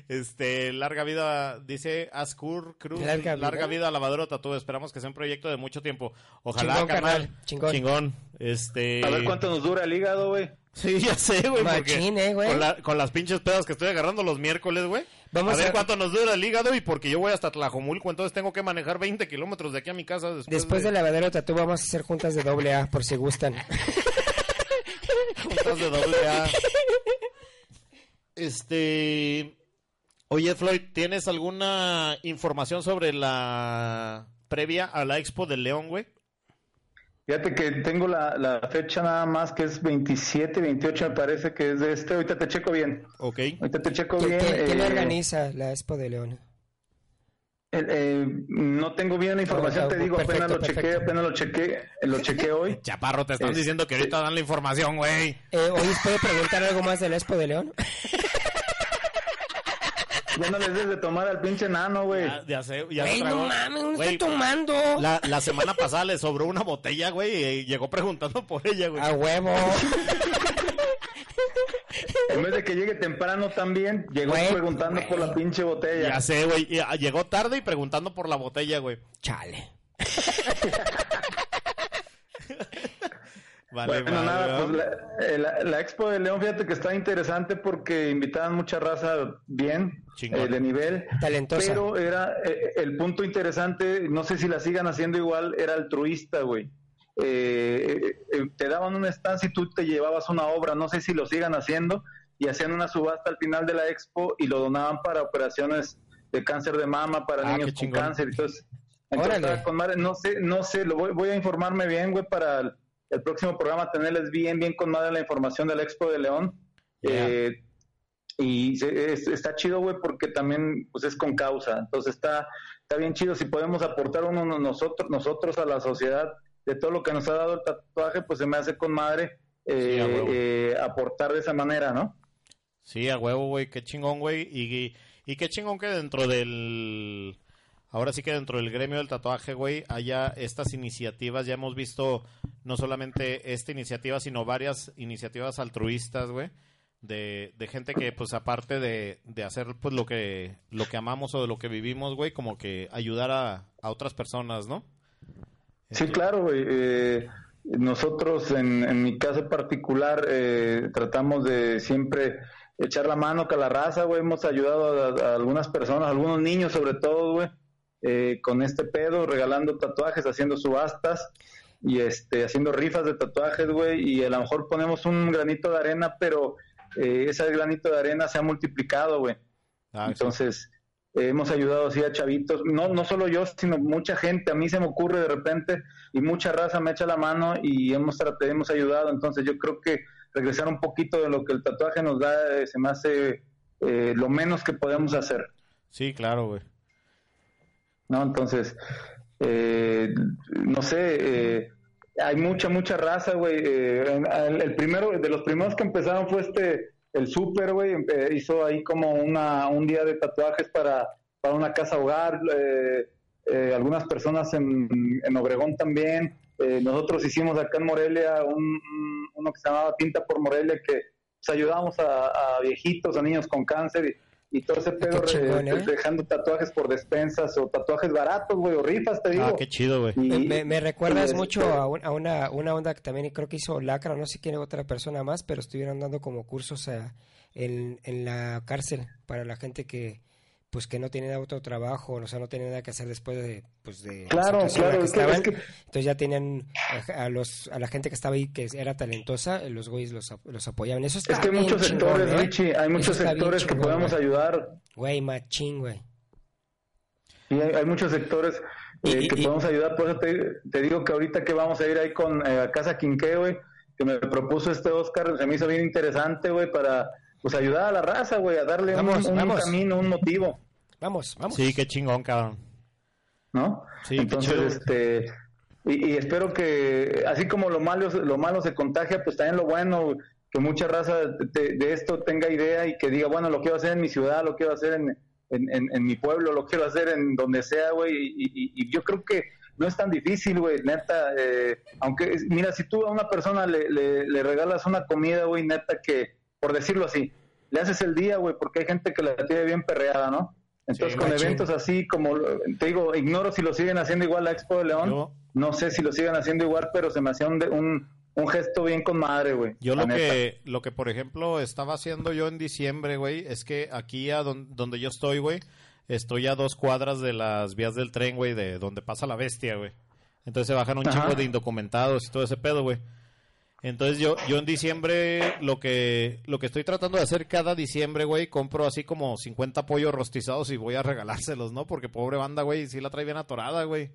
Este, larga vida, dice Ascur Cruz. Larga Larga, vida. Lavadero Tatú. Esperamos que sea un proyecto de mucho tiempo. Ojalá, Chingón, carnal. carnal. Chingón. Chingón. Este. A ver cuánto nos dura el hígado, güey. Sí, ya sé, güey. porque Machín, eh, güey. Con, la- con las pinches pedas que estoy agarrando los miércoles, güey. Vamos a ver a- cuánto nos dura el hígado y porque yo voy hasta Tlajomulco, entonces tengo que manejar 20 kilómetros de aquí a mi casa después, Después de del lavadero tatú vamos a hacer juntas de doble A, por si gustan. juntas de doble A. Este... Oye, Floyd, ¿tienes alguna información sobre la previa a la Expo del León, güey? Fíjate que tengo la, la fecha nada más que es 27, 28 me parece que es de este. Ahorita te checo bien. Ok. Ahorita te checo ¿Quién, bien. quién- quién eh, organiza la Expo de León? eh, eh, no tengo bien la información, Ah, te digo, perfecto, apenas lo chequé, perfecto. apenas lo chequé, lo chequé hoy. Chaparro, te están Este- diciendo que ahorita dan la información, güey. Eh, oye, ¿puedo preguntar algo más de la Expo de León? Ya no les des de tomar al pinche nano, güey. Ya, ya sé, ya Güey, no mames, no estoy tomando. La, la semana pasada le sobró una botella, güey, y llegó preguntando por ella, güey. A huevo. En vez de que llegue temprano también, llegó Güey, preguntando güey. por la pinche botella. Ya sé, güey. y, ah, Llegó tarde y preguntando por la botella, güey. Chale. Vale, bueno, nada, pues eh, la- la Expo de León, fíjate que está interesante porque invitaban mucha raza bien, eh, de nivel. Talentosa. Pero era eh, el punto interesante, no sé si la sigan haciendo igual, era altruista, güey. Eh, eh, eh, te daban una estancia y tú te llevabas una obra, no sé si lo sigan haciendo, y hacían una subasta al final de la expo y lo donaban para operaciones de cáncer de mama para Ah, niños con cáncer. Entonces, entonces con madre. no sé, no sé, lo voy, voy a informarme bien, güey, para el, próximo programa tenerles bien, bien con madre la información de la expo de León. Yeah. Eh, y se- es- está chido, güey, porque también pues es con causa. Entonces está, está bien chido. Si podemos aportar uno nosotros, nosotros a la sociedad de todo lo que nos ha dado el tatuaje, pues se me hace con madre eh, Sí, eh, aportar de esa manera, ¿no? Sí, a huevo, güey. Qué chingón, güey. Y, y qué chingón que dentro del... Ahora sí que dentro del gremio del tatuaje, güey, haya estas iniciativas. Ya hemos visto no solamente esta iniciativa, sino varias iniciativas altruistas, güey. De, de gente que, pues, aparte de, de hacer, pues, lo que, lo que amamos o de lo que vivimos, güey, como que ayudar a, a otras personas, ¿no? Sí, claro, güey. Eh, nosotros, en, en mi caso particular, eh, tratamos de siempre echar la mano a la raza, güey. Hemos ayudado a, a algunas personas, a algunos niños sobre todo, güey, eh, con este pedo, regalando tatuajes, haciendo subastas y este, haciendo rifas de tatuajes, güey. Y a lo mejor ponemos un granito de arena, pero eh, ese granito de arena se ha multiplicado, güey. Ah, sí. Entonces, eh, hemos ayudado así a chavitos, no, no solo yo, sino mucha gente, a mí se me ocurre de repente y mucha raza me echa la mano y hemos, trat- hemos ayudado, entonces yo creo que regresar un poquito de lo que el tatuaje nos da eh, se me hace eh, lo menos que podemos hacer, Sí, claro, güey. ¿No? Entonces, eh, no sé, eh, hay mucha, mucha raza, güey. eh, el, primero, de los primeros que empezaron fue este, el Super, güey, hizo ahí como una, un día de tatuajes para, para una casa hogar, eh, eh, algunas personas en, en Obregón también. nosotros hicimos acá en Morelia un, un- uno que se llamaba Tinta por Morelia, que pues, ayudamos a, a viejitos, a niños con cáncer y, y todo ese pedo, chingón, eh, ¿eh? dejando tatuajes por despensas o tatuajes baratos, güey, o rifas, te digo. Ah, qué chido, güey. Y- Me, me- recuerdas mucho este, a, un- a una, una onda que también creo que hizo Lacra, no sé quién otra persona más, pero estuvieron dando como cursos a- en, en la cárcel para la gente que pues que no tiene otro trabajo, o sea, no tiene nada que hacer después de pues de la Claro, situación en la claro, que es que- estaban. es que- Entonces ya tenían a, a los a la gente que estaba ahí que era talentosa, los güeyes los, los apoyaban. Eso está Es que hay muchos chingón, sectores, ¿eh? Richie, hay muchos sectores que podemos güey. ayudar. Güey, machín, güey. Y hay, hay muchos sectores eh, Y- que y- podemos ayudar. Por eso te, te digo que ahorita que vamos a ir ahí con eh, a Casa Quinqué, güey, que me propuso este Oscar, se me hizo bien interesante, güey, para pues ayudar a la raza, güey, a darle un- Vamos, un, vamos. camino, un motivo, Vamos, vamos. Sí, qué chingón, cabrón. ¿no? Sí, qué Entonces, chido. este, y, y espero que, así como lo malo, lo malo se contagia, pues también lo bueno, que mucha raza de, de esto tenga idea y que diga, bueno, lo quiero hacer en mi ciudad, lo quiero hacer en, en, en- en mi pueblo, lo quiero hacer en donde sea, güey, y, y- y yo creo que no es tan difícil, güey, neta, eh, aunque, mira, si tú a una persona le, le, le regalas una comida, güey, neta, que, por decirlo así, le haces el día, güey, porque hay gente que la tiene bien perreada, ¿no? Entonces, Sí, con machín. eventos así como, te digo, ignoro si lo siguen haciendo igual la Expo de León, Yo- no sé si lo siguen haciendo igual, pero se me hacía un, un, un gesto bien con madre, güey. Yo lo neta. que, lo que, por ejemplo, estaba haciendo yo en diciembre, güey, es que aquí a don- donde yo estoy, güey, estoy a dos cuadras de las vías del tren, güey, de donde pasa la bestia, güey. Entonces se bajan un Ajá. chingo de indocumentados y todo ese pedo, güey. Entonces yo, yo en diciembre lo que, lo que estoy tratando de hacer cada diciembre, güey, compro así como 50 pollos rostizados y voy a regalárselos, ¿no? Porque pobre banda, güey, sí la trae bien atorada, güey.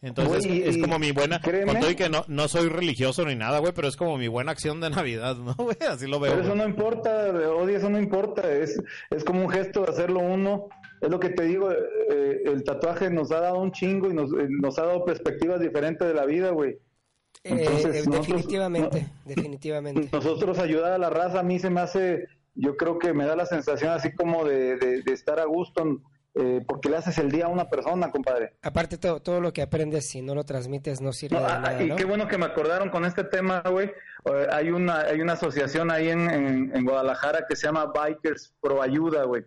Entonces Güey, es como mi buena, créeme. que no, no soy religioso ni nada, güey, pero es como mi buena acción de Navidad, ¿no, güey? Así lo veo. Pero eso güey. no importa, Odi, eso no importa, es, es como un gesto de hacerlo uno. Es lo que te digo, eh, el tatuaje nos ha dado un chingo y nos, eh, nos ha dado perspectivas diferentes de la vida, güey. Eh, Entonces, eh, nosotros- definitivamente, no- definitivamente. Nosotros ayudar a la raza a mí se me hace, yo creo que me da la sensación así como de, de- de estar a gusto, eh, porque le haces el día a una persona, compadre. Aparte todo, todo lo que aprendes si no lo transmites no sirve No, de ah, nada, y ¿no? qué bueno que me acordaron con este tema, güey. Eh, hay una hay una asociación ahí en, en, en Guadalajara que se llama Bikers Pro Ayuda, güey.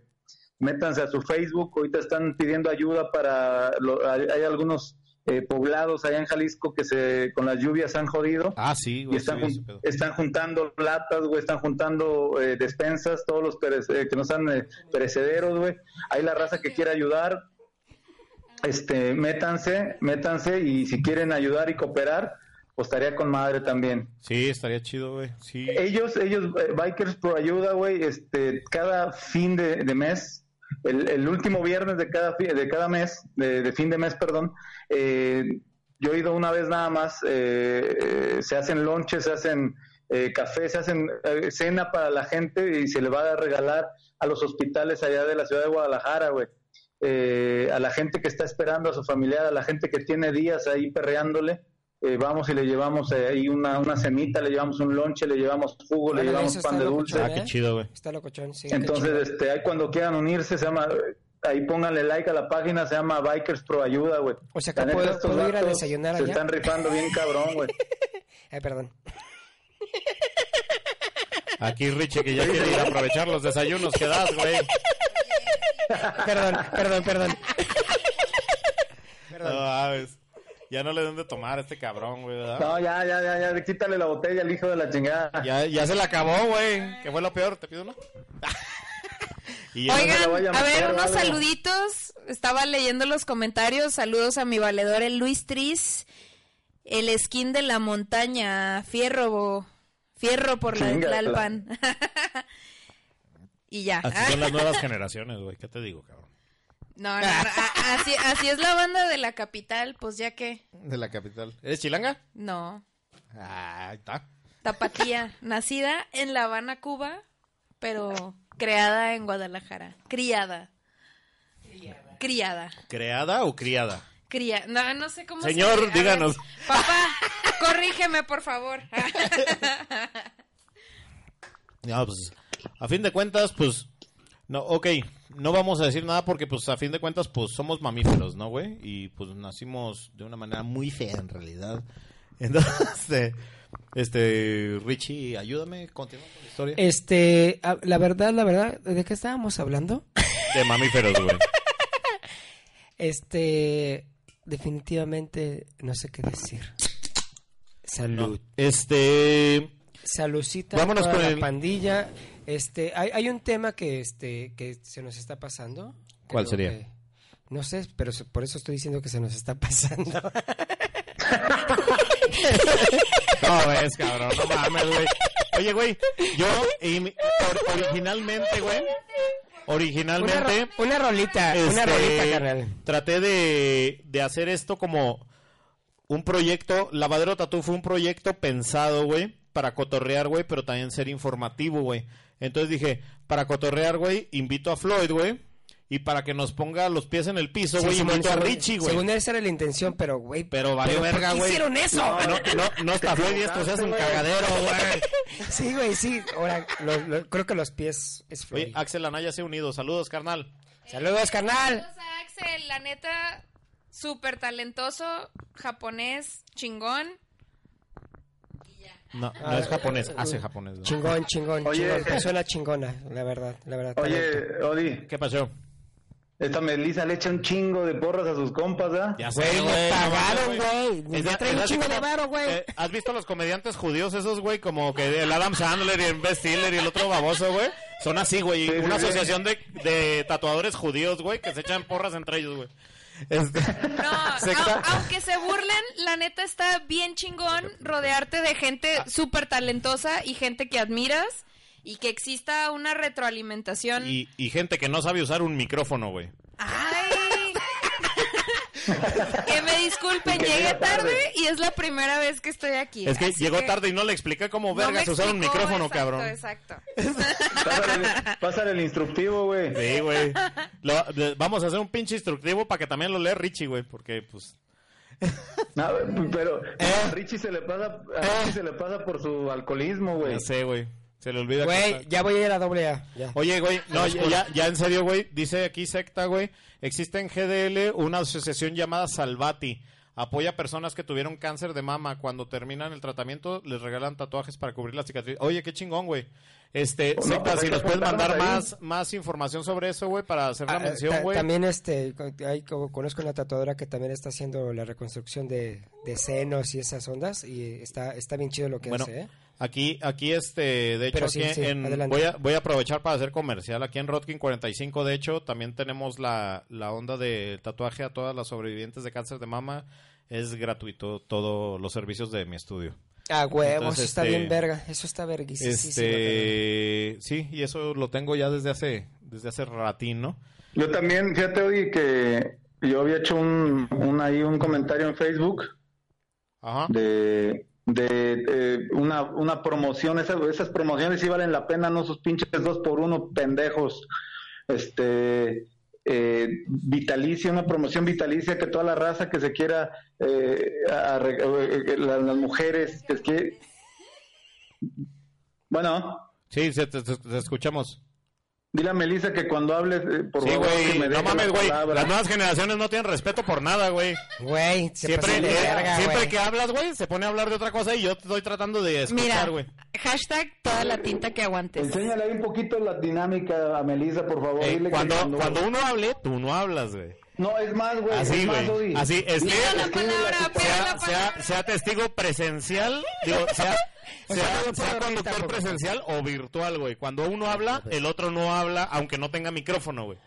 Métanse a su Facebook, ahorita están pidiendo ayuda para... lo- hay, hay algunos eh, poblados allá en Jalisco que se con las lluvias han jodido. Ah, sí, y güey. están, sí, jun- ese pedo. están juntando latas, güey, están juntando eh, despensas, todos los eh, que no sean eh, perecederos, güey. Hay la raza que quiere ayudar, este, métanse, métanse y si quieren ayudar y cooperar, pues estaría con madre también. Sí, estaría chido, güey. Sí. Ellos, ellos, eh, Bikers Pro Ayuda, güey, este, cada fin de, de mes, el, el último viernes de cada, de cada mes, de, de fin de mes, perdón, eh, yo he ido una vez nada más, eh, eh, se hacen lonches, se hacen eh, café, se hacen eh, cena para la gente y se le va a regalar a los hospitales allá de la ciudad de Guadalajara, güey. Eh, a la gente que está esperando a su familiar, a la gente que tiene días ahí perreándole, eh, vamos y le llevamos eh, ahí una, una cenita, le llevamos un lonche, le llevamos jugo, le Órale, llevamos pan de dulce. Ah, qué ¿eh? chido, güey. Está locochón, sí. Entonces, este, ahí cuando quieran unirse, se llama, ahí pónganle like a la página, se llama Bikers Pro Ayuda, güey. O sea, que puedo- estos puedo ir a desayunar Se allá. están rifando bien cabrón, güey. Ay, perdón. Aquí Richie que ya quiere ir a aprovechar los desayunos que das, güey. Perdón, perdón, perdón. No mames. Ya no le den de tomar a este cabrón, güey, ¿verdad? No, ya, ya, ya, ya, quítale la botella al hijo de la chingada. Ya, ya se la acabó, güey. Que fue lo peor, te pido uno. Oigan, a a ver, unos vale. saluditos. Estaba leyendo los comentarios. Saludos a mi valedor, el Luis Tris. El skin de la montaña. Fierro. Fierro por la de. Tlalpan. y ya. Así son las nuevas generaciones, güey. ¿Qué te digo, cabrón? No, no, no, a- así, así es la banda de la capital. Pues ya que. De la capital. ¿Eres chilanga? No. Ah, ahí está. Tapatía. nacida en La Habana, Cuba. Pero creada en Guadalajara. Criada. Criada. ¿Creada o criada? Cría. No, no sé cómo Señor, se- a ver, díganos. papá, corrígeme, por favor. No, pues, a fin de cuentas, pues, no, ok, no vamos a decir nada porque, pues, a fin de cuentas, pues, somos mamíferos, ¿no, güey? Y, pues, nacimos de una manera muy fea, en realidad. Entonces, este, este, Richie, ayúdame, continúa con la historia. Este, la verdad, la verdad, ¿de qué estábamos hablando? De mamíferos, güey. Este, definitivamente no sé qué decir. Salud. Este, Saludcita Vámonos con la el- pandilla. Este, hay, hay un tema que este que se nos está pasando. ¿Cuál Creo sería? que- no sé, pero se- por eso estoy diciendo que se nos está pasando. no, es cabrón, no mames, güey. Oye, güey, yo, originalmente, güey, una, originalmente... ro- una rolita, una Este, rolita, carnal. Traté de, de hacer esto como un proyecto. Lavadero Tatú fue un proyecto pensado, güey, para cotorrear, güey, pero también ser informativo, güey. Entonces dije, para cotorrear, güey, invito a Floyd, güey. Y para que nos ponga los pies en el piso, Sí, güey, Simón, invito a según- Richie, güey. Según esa era la intención, pero güey, Pero valió ¿por verga, qué güey. hicieron eso? No, no, no está Floyd y esto se hace un cagadero, güey. Sí, güey, sí. Ahora lo- lo- creo que los pies es Floyd. Oye, Axel Anaya se ha unido. Saludos, carnal. Saludos, carnal. Saludos a Axel, la neta, súper talentoso, japonés, chingón. No, no es japonés, hace japonés. ¿no? Chingón, chingón, Oye. chingón. Persona chingona, la verdad, la verdad. Oye, talento. Odi, ¿Qué pasó? Esta Melissa le echa un chingo de porras a sus compas, ¿ah? Ya Güey, sé, me güey, no pagaron, güey. Es- Ya trae es un chingo de varo, güey. eh, ¿Has visto los comediantes judíos esos, güey? Como que el Adam Sandler y el Ben Stiller y el otro baboso, güey. Son así, güey. Sí, sí, Una sí. asociación de, de tatuadores judíos, güey, que se echan porras entre ellos, güey. Este, No, secta- aunque se burlen, la neta está bien chingón rodearte de gente Ah. súper talentosa y gente que admiras y que exista una retroalimentación. y, y gente que no sabe usar un micrófono, güey. ¡Ay! que me disculpen, Que llegué tarde. y es la primera vez que estoy aquí. Es que llegó que tarde y no le expliqué cómo no vergas usar un micrófono, exacto, cabrón. Exacto. Pásale, pásale el instructivo, güey. Sí, güey. Vamos a hacer un pinche instructivo para que también lo lea Richie, güey, porque pues... No, pero Eh. a Richie se le pasa, a Richie se le pasa por su alcoholismo, güey. Ya sé, güey. Se le olvida Güey, ya voy a ir a doble A. Ya. Oye, güey, no, ya, ya, en serio, güey, dice aquí secta, güey, existe en GDL una asociación llamada Salvati. Apoya a personas que tuvieron cáncer de mama. Cuando terminan el tratamiento, les regalan tatuajes para cubrir la cicatriz. Oye, qué chingón, güey. Este, No, secta, si nos puedes mandar ahí. más, más información sobre eso, güey, para hacer la Ah, mención, güey. También este, hay, co- conozco una tatuadora que también está haciendo la reconstrucción de, de senos y esas ondas y está, está bien chido lo que Bueno, hace, ¿eh? Aquí, aquí este, de hecho, aquí sí, en, voy, a, voy a aprovechar para hacer comercial. Aquí en Rotkin 45, de hecho, también tenemos la, la onda de tatuaje a todas las sobrevivientes de cáncer de mama. Es gratuito todos los servicios de mi estudio. Ah, huevos, Entonces, está este- bien verga, eso está verguísimo. Este, sí, y eso lo tengo ya desde hace, desde hace ratín, ¿no? Yo también, fíjate, oye, que yo había hecho un, un ahí un comentario en Facebook Ajá. de, de eh, una, una promoción, esas, promociones sí valen la pena, no sus pinches dos por uno pendejos. Este, eh, vitalicia, una promoción vitalicia que toda la raza que se quiera, eh, arre- eh, las, mujeres, que que... Bueno, Sí, te- te escuchamos. Dile a Melissa que cuando hables, eh, por sí, favor, que güey. me No mames, güey. Las nuevas generaciones no tienen respeto por nada, güey. Güey, se Siempre, eh, verga, siempre que hablas, güey, se pone a hablar de otra cosa y yo te estoy tratando de Mira, escuchar, güey. hashtag toda la tinta que aguantes. Enséñale ahí un poquito la dinámica a Melissa, por favor. Eh, Dile que cuando, cuando uno hable, tú no hablas, güey. No, es más, güey. Así, güey. Así, es que Pida la palabra, sea, la sea, sea testigo presencial, digo, sea, O sea, sea, sea por favor. presencial o virtual, güey. Cuando uno habla, el otro no habla, aunque no tenga micrófono, güey.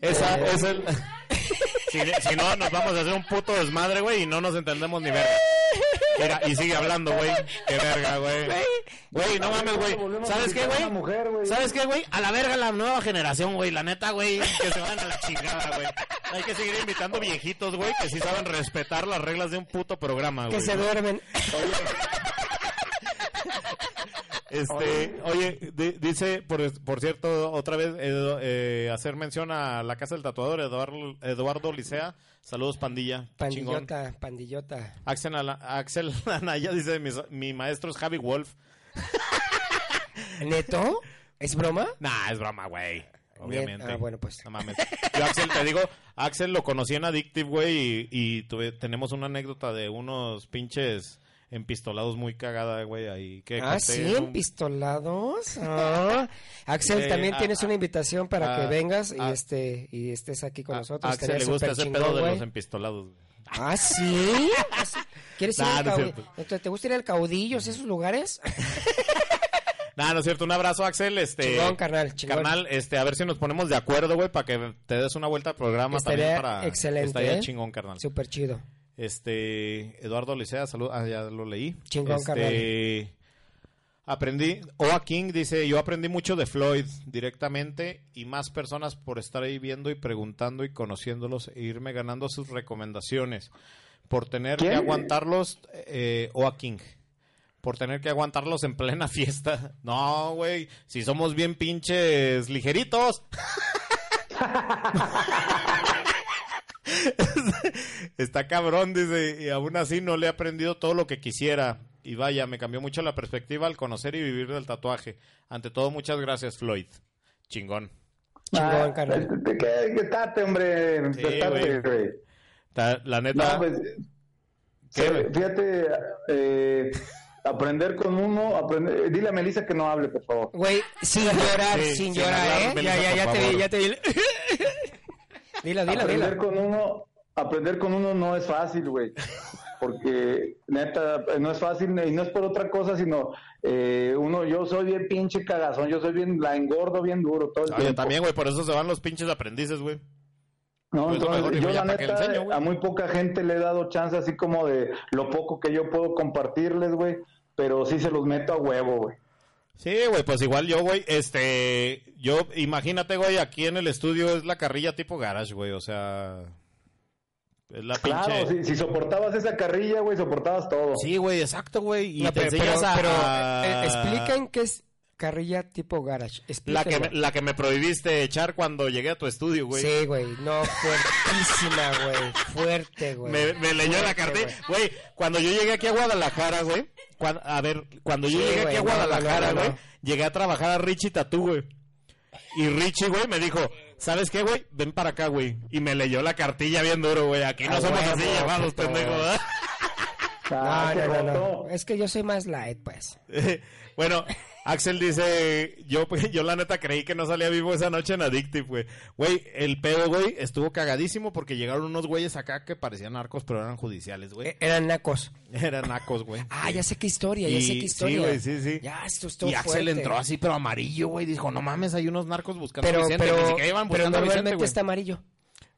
Esa Eh. es el... si, si no, nos vamos a hacer un puto desmadre, güey, y no nos entendemos ni verga. Mira, y sigue hablando, güey. Qué verga, güey. Güey, no mames, güey. ¿Sabes qué, güey. ¿Sabes qué, güey? A la verga la nueva generación, güey. La neta, güey. Que se van a la chingada, güey. Hay que seguir invitando viejitos, güey, que sí saben respetar las reglas de un puto programa, güey. Que se duermen. Este, oye, di- dice, por, por cierto, otra vez, eh, hacer mención a la casa del tatuador, Eduardo, Eduardo Licea. Saludos, pandilla. Chingón. Pandillota, pandillota. Axel, Axel Anaya dice, mi, mi maestro es Javi Wolf. ¿Neto? ¿Es broma? Nah, es broma, güey. Obviamente. Ah, bueno, pues. No mames. Yo, Axel, te digo, Axel lo conocí en Addictive, güey, y, y tuve- tenemos una anécdota de unos pinches empistolados muy cagada, güey, ahí que Ah, sí, en un- empistolados. Ah. Axel, Eh, también a- tienes una invitación para a- que vengas y este y estés aquí con nosotros. a Axel le gusta ese pedo de los empistolados. Ah, sí. Ah, sí. ¿Quieres ir Nah, al no es cau- cierto. Entonces, ¿Te gusta ir al caudillos, esos lugares? Nah, no es cierto. Un abrazo, Axel. Este, Chingón, carnal, chingón. Carnal, este, a ver si nos ponemos de acuerdo, güey, para que te des una vuelta al programa Estaría también para... excelente, Estaría ¿eh? chingón, carnal. Súper chido. Este, Eduardo Licea, salud. Ah, ya lo leí. Chingón, este. Aprendí, Oa King dice, yo aprendí mucho de Floyd directamente y más personas por estar ahí viendo y preguntando y conociéndolos e irme ganando sus recomendaciones. Por tener que aguantarlos, eh, Oa King. Por tener que aguantarlos en plena fiesta. No, güey, si somos bien pinches ligeritos. Está cabrón, dice, y aún así no le he aprendido todo lo que quisiera. Y vaya, me cambió mucho la perspectiva al conocer y vivir del tatuaje. Ante todo, muchas gracias, Floyd. Chingón. Chingón, Ah, carnal. ¿qué? Estate, hombre. Sí, estate, güey. La neta, No, pues, ¿Qué, eh, fíjate, eh, aprender con uno, aprender, dile a Melissa que no hable, por favor. Güey, sin llorar, Sí, sin sin llorar, hablar, ¿eh? Melissa, ya, ya, ya por te vi, favor. ya te vi. Dilo, dilo, aprender con uno, aprender con uno no es fácil, güey. Porque neta, no es fácil y no es por otra cosa, sino eh, uno, yo soy bien pinche cagazón, yo soy bien, la engordo bien duro todo el Oye, tiempo. también, güey, por eso se van los pinches aprendices, güey. No, Pues entonces, mejor, yo la neta, enseño, a muy poca gente le he dado chance así como de lo poco que yo puedo compartirles, güey, pero sí se los meto a huevo, güey. Sí, güey, pues igual yo, güey, este, yo, imagínate, güey, aquí en el estudio es la carrilla tipo garage, güey, o sea, es la Claro, pinche... si, si soportabas esa carrilla, güey, soportabas todo. Sí, güey, exacto, güey, y No, te pero, enseñas pero- a... pero, eh, expliquen qué es carrilla tipo garage. La que, me, la que me prohibiste echar cuando llegué a tu estudio, güey. Sí, güey. No, fuertísima, güey. Fuerte, güey. Me, me leyó la cartilla. Güey, cuando yo llegué aquí a Guadalajara, güey. a ver, cuando yo Sí, llegué aquí a Guadalajara, no, no, güey, no. llegué a trabajar a Richie Tatú, güey. Y Richie, güey, me dijo, ¿sabes qué, güey? Ven para acá, güey. Y me leyó la cartilla bien duro, güey. Aquí no A somos así llamados, pendejo, ¿verdad? Ah, No, no, no. Es que yo soy más light, pues. bueno, Axel dice, yo, yo la neta creí que no salía vivo esa noche en Addictive, güey. Güey, el pedo, güey, estuvo cagadísimo porque llegaron unos güeyes acá que parecían narcos, pero eran judiciales, güey. Eh, Eran nacos. Eran nacos, güey. Ah, ya sé qué historia, ya Y- sé qué historia. Sí, güey, sí, sí. Ya, esto estuvo y Axel fuerte. entró así, pero amarillo, güey. Dijo, no mames, hay unos narcos buscando Pero, a Vicente. pero, Ni siquiera iban pero buscando a Vicente, normalmente está amarillo.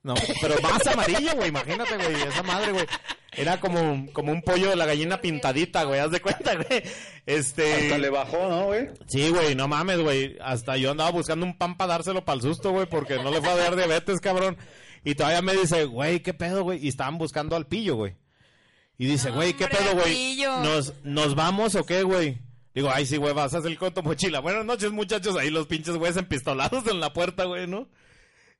No, pero más amarillo, güey. Imagínate, güey. Esa madre, güey. Era como, como un pollo de la gallina pintadita, güey. Haz de cuenta, güey. Este. Hasta le bajó, ¿no, güey? Sí, güey, no mames, güey. Hasta yo andaba buscando un pan para dárselo para el susto, güey, porque no le fue a dar diabetes, cabrón. Y todavía me dice, güey, ¿qué pedo, güey? Y estaban buscando al pillo, güey. Y dice, No, güey, ¿qué pedo, güey? ¿Nos, ¿Nos vamos o qué, güey? Digo, ay, sí, güey, vas a hacer con tu mochila. Buenas noches, muchachos. Ahí los pinches güeyes empistolados en la puerta, güey, ¿no?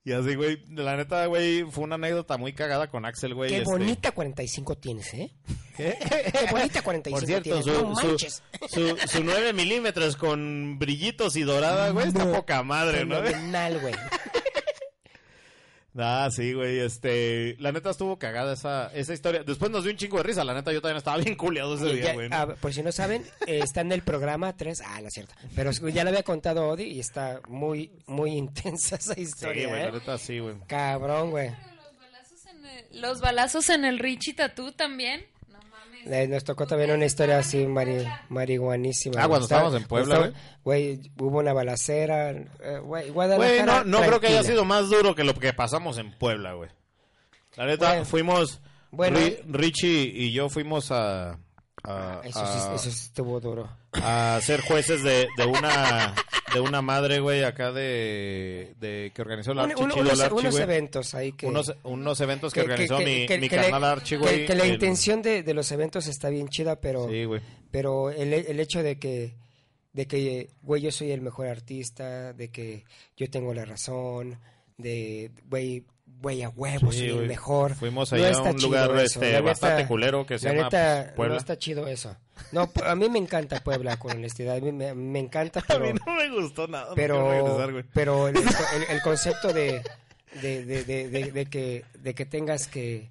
Y así, güey, la neta, güey, fue una anécdota muy cagada con Axel, güey. Qué este. bonita 45 tienes, ¿eh? ¿Qué? Qué bonita 45 Por cierto, tienes. su, no su, manches. su, su 9 milímetros con brillitos y dorada, güey, está No, poca madre, ¿no? Fenomenal, güey. Ah, sí, güey, este, la neta estuvo cagada esa, esa historia. Después nos dio un chingo de risa, la neta yo también estaba bien culeado ese Y día, ya- güey. ¿no? ah, por si no saben, eh, está en el programa 3. Ah, no es cierto. Pero ya lo había contado Odi y está muy, muy intensa esa sí, historia. güey, ¿eh? la neta sí, güey. Cabrón, güey. Los balazos en el, los balazos en el Richie Tatú también. Eh, Nos tocó también una historia así mari, marihuanísima. Ah, cuando estábamos en Puebla, Güey, hubo una balacera. eh, Güey, no, no creo que haya sido más duro que lo que pasamos en Puebla, güey. La neta, Bueno. fuimos, Bueno. Ri- Richie y yo fuimos a, a, Eso a- sí, eso sí estuvo duro. a ser jueces de, de una de una madre, güey, acá de, de que organizó el Un- Archi un- unos, el unos eventos ahí que... unos, unos eventos que, que- organizó que- mi, que- mi carnal Archie, güey. que la en- intención de, de los eventos está bien chida, pero... Sí, güey. Pero el, el hecho de que, de que, güey, yo soy el mejor artista, de que yo tengo la razón, de, güey, güey, a huevo, Sí, soy el mejor. Fuimos No allá a está un lugar este, la bastante culero que se la llama Puebla. No está chido eso. No, a mí me encanta Puebla, con honestidad. A mí me, me encanta, A pero... mí no me gustó nada. no pero regresar, pero el, el- el concepto de de, de, de, de- de que de que tengas que,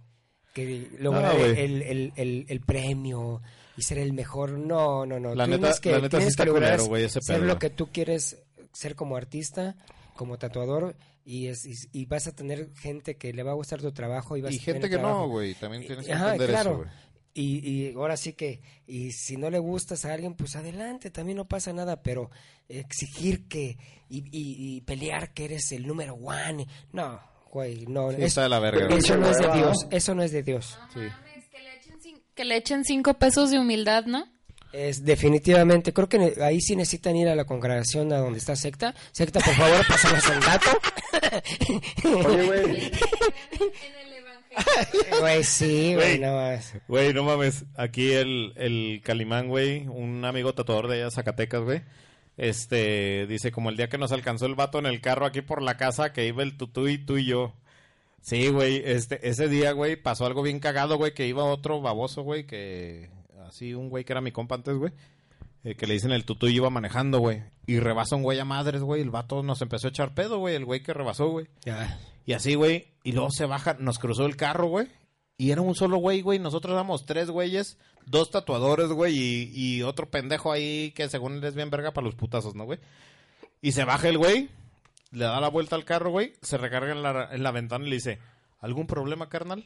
que lograr No, el, el, premio y ser el mejor no no no La Tienes neta- que, la neta sí tienes está que lograr culero, güey, ese ser lo que tú quieres ser como artista como tatuador y, es, y, y vas a tener gente que le va a gustar tu trabajo y vas Y a tener gente que no, güey. También tienes que Ajá, entender claro. eso, güey. Y, y ahora sí que, y si no le gustas a alguien, pues adelante, también no pasa nada, pero exigir que, y, y- y pelear que eres el número one, no, güey, no, Sí, es- está de la verga, güey. eso no es de. Dios, eso no es de Dios. Sí. Mames, que le echen cin- Que le echen cinco pesos de humildad, ¿no? Es definitivamente, creo que ahí sí necesitan ir a la congregación a donde está secta. Secta, por favor, pásanos el dato. Oye, güey, En el evangelio. Güey, sí, Güey. no más. Güey, no mames. Aquí el, el Calimán, güey, un amigo tatuador de allá, Zacatecas, güey. Este, dice, como el día que nos alcanzó el vato en el carro aquí por la casa, que iba el tutú y tú y yo. Sí, güey, este, ese día, güey, pasó algo bien cagado, güey, que iba otro baboso, güey, que, así, un güey que era mi compa antes, güey, eh, que le dicen el tutú y iba manejando, güey, y rebasa un güey a madres, güey, el vato nos empezó a echar pedo, güey, el güey que rebasó, güey. Ya. Y así, güey. Y luego se baja, nos cruzó el carro, güey. Y era un solo güey, güey. Nosotros éramos tres güeyes, dos tatuadores, güey, y, y otro pendejo ahí que según él es bien verga para los putazos, ¿no, güey? Y se baja el güey. le da la vuelta al carro, güey, se recarga en la, en la ventana y le dice, ¿algún problema, carnal?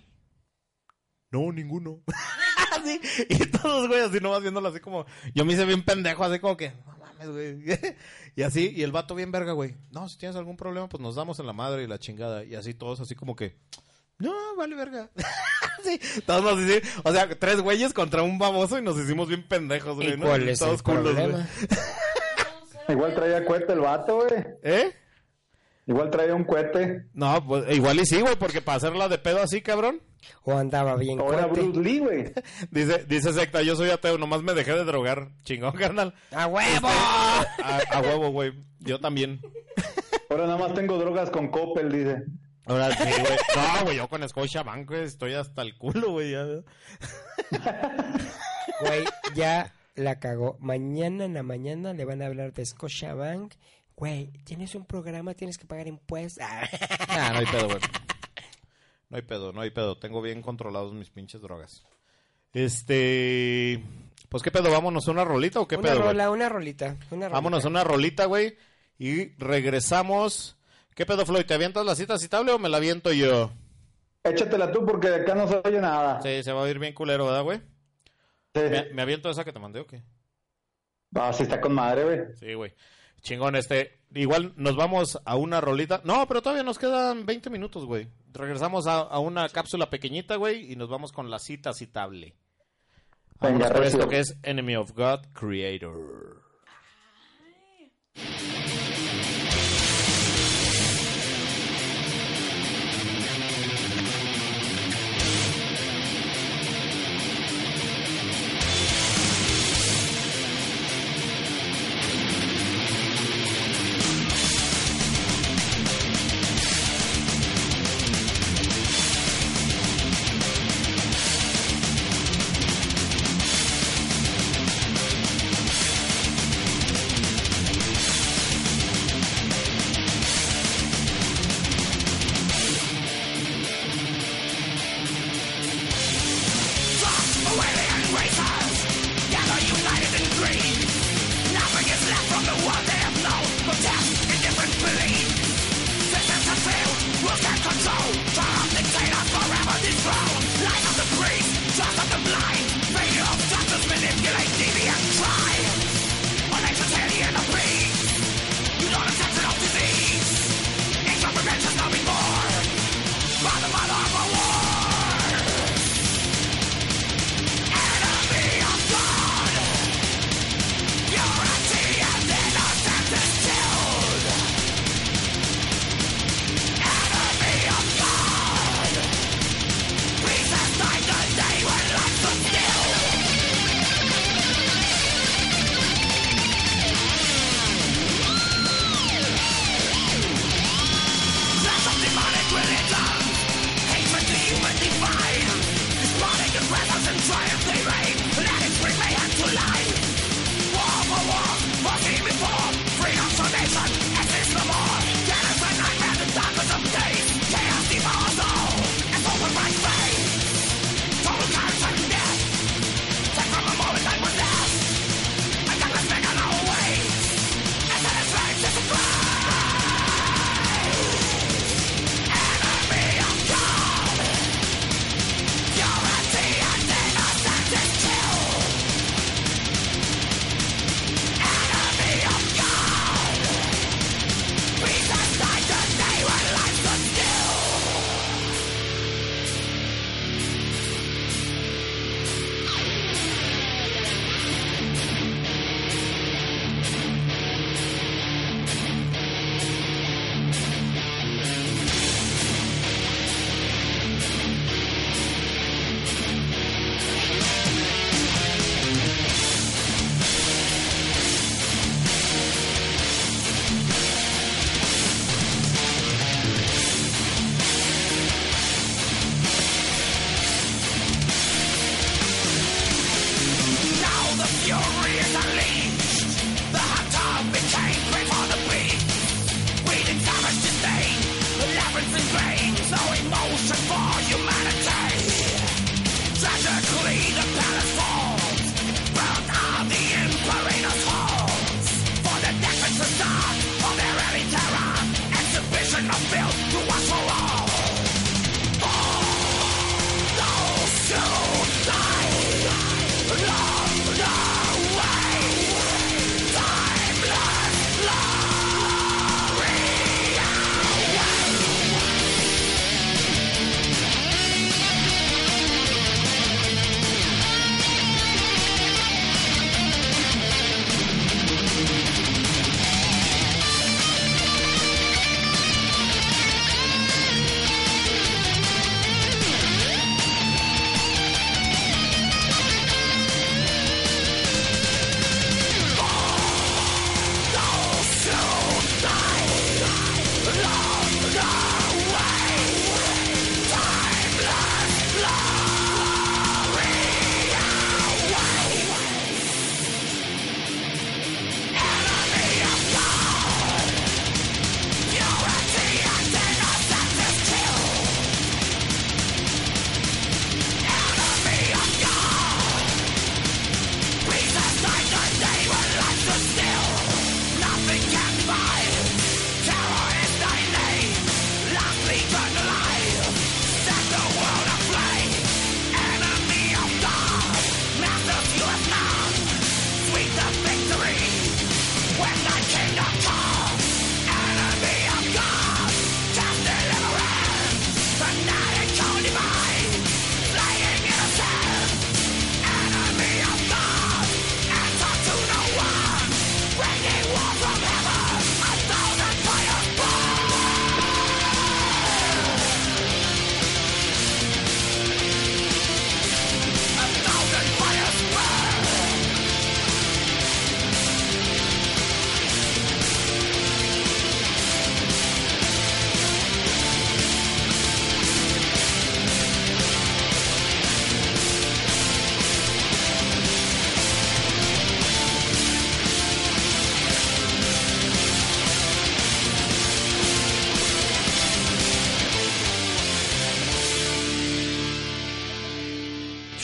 No, ninguno. Así, y todos, güey, así nomás viéndolo así como... Yo me hice bien pendejo, así como que... No mames, güey. y así, y el vato bien verga, güey. No, si tienes algún problema, pues nos damos en la madre y la chingada. Y así todos así como que... No, vale verga. sí, todos nos hicimos... O sea, tres güeyes contra un baboso y nos hicimos bien pendejos, güey. ¿Y ¿no? cuál es el Todos culos, güey. problema? Igual traía cohete el vato, güey. ¿Eh? Igual traía un cohete. No, pues igual y sí, güey, porque para hacerla de pedo así, cabrón. ¿O andaba bien O era? Bruce Lee, güey. Dice, dice Secta, yo soy ateo, nomás me dejé de drogar. Chingón, carnal. ¡A huevo! A, a huevo, güey. Yo también. Ahora nada más tengo drogas con Coppel, dice. Ahora sí, güey. No, güey, yo con Scotia Bank, güey, estoy hasta el culo, güey. ya. Güey, ya la cagó. Mañana en la mañana le van a hablar de Scotiabank. Güey, tienes un programa, tienes que pagar impuestos. Ah, no hay pedo, güey. No hay pedo, no hay pedo. Tengo bien controlados mis pinches drogas. Este. Pues qué pedo, vámonos a una rolita o qué una pedo. rola, una rolita. Una Vámonos a rolita. una rolita, güey. Y regresamos. ¿Qué pedo, Floyd? ¿Te avientas la cita citable o me la aviento yo? Échatela tú porque de acá no se oye nada. Sí, se va a oír bien culero, ¿verdad, güey? Sí. ¿Me, me aviento esa que te mandé o qué? Ah, sí está con madre, güey. Sí, güey. Chingón, este. Igual nos vamos a una rolita. No, pero todavía nos quedan 20 minutos, güey. Regresamos a, a una cápsula pequeñita, güey, y nos vamos con la cita citable. Venga, recio. esto que es Enemy of God Creator. Thank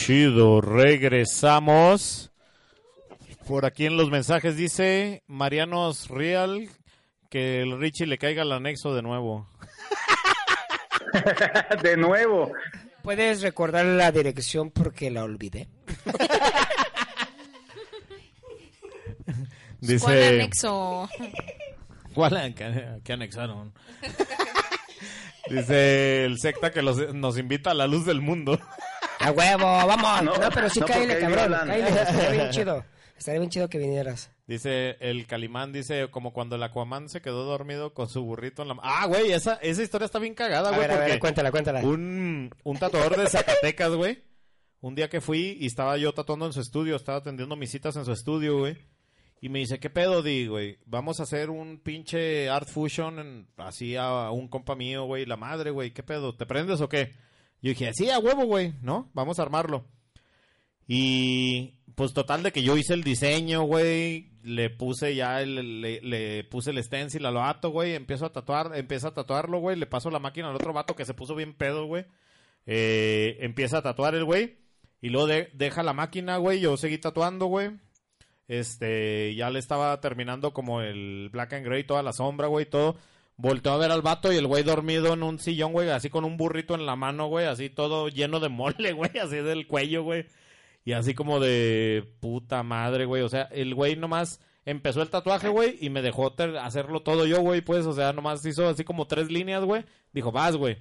Chido, regresamos. Por aquí en los mensajes dice Marianos Real que el Richie le caiga el anexo de nuevo. De nuevo. ¿Puedes recordar la dirección porque la olvidé? Dice, ¿Cuál anexo? ¿Cuál? ¿Qué, qué anexaron? Dice el secta que los- nos invita a la luz del mundo. ¡A huevo! ¡Vamos! No, No, pero sí no, cállale, cabrón. Cállale, estaría bien chido. Estaría bien chido que vinieras. Dice el Calimán, dice como cuando el Aquaman se quedó dormido con su burrito en la mano. Ah, güey, esa, esa historia está bien cagada, A güey, ver, a ver, cuéntala, cuéntala. un, un tatuador de Zacatecas, güey, un día que fui y estaba yo tatuando en su estudio, estaba atendiendo mis citas en su estudio, güey, y me dice, ¿qué pedo, di, güey? Vamos a hacer un pinche Art Fusion en- así a, un compa mío, güey, la madre, güey, ¿qué pedo? ¿Te prendes o qué? Yo dije, sí, a huevo, güey, ¿no? Vamos a armarlo. Y pues total de que yo hice el diseño, güey, le puse ya el, le, le puse el stencil al vato, güey, empiezo a tatuar, empiezo a tatuarlo, güey, le paso la máquina al otro vato que se puso bien pedo, güey. Eh, empieza a tatuar el güey y luego de- deja la máquina, güey, yo seguí tatuando, güey. Este, ya le estaba terminando como el black and gray, toda la sombra, güey, todo. Volteó a ver al vato y el güey dormido en un sillón, güey, así con un burrito en la mano, güey, así todo lleno de mole, güey, así del cuello, güey. Y así como de puta madre, güey. O sea, el güey nomás empezó el tatuaje, güey, y me dejó hacerlo todo yo, güey, pues. O sea, nomás hizo así como tres líneas, güey. Dijo, vas, güey.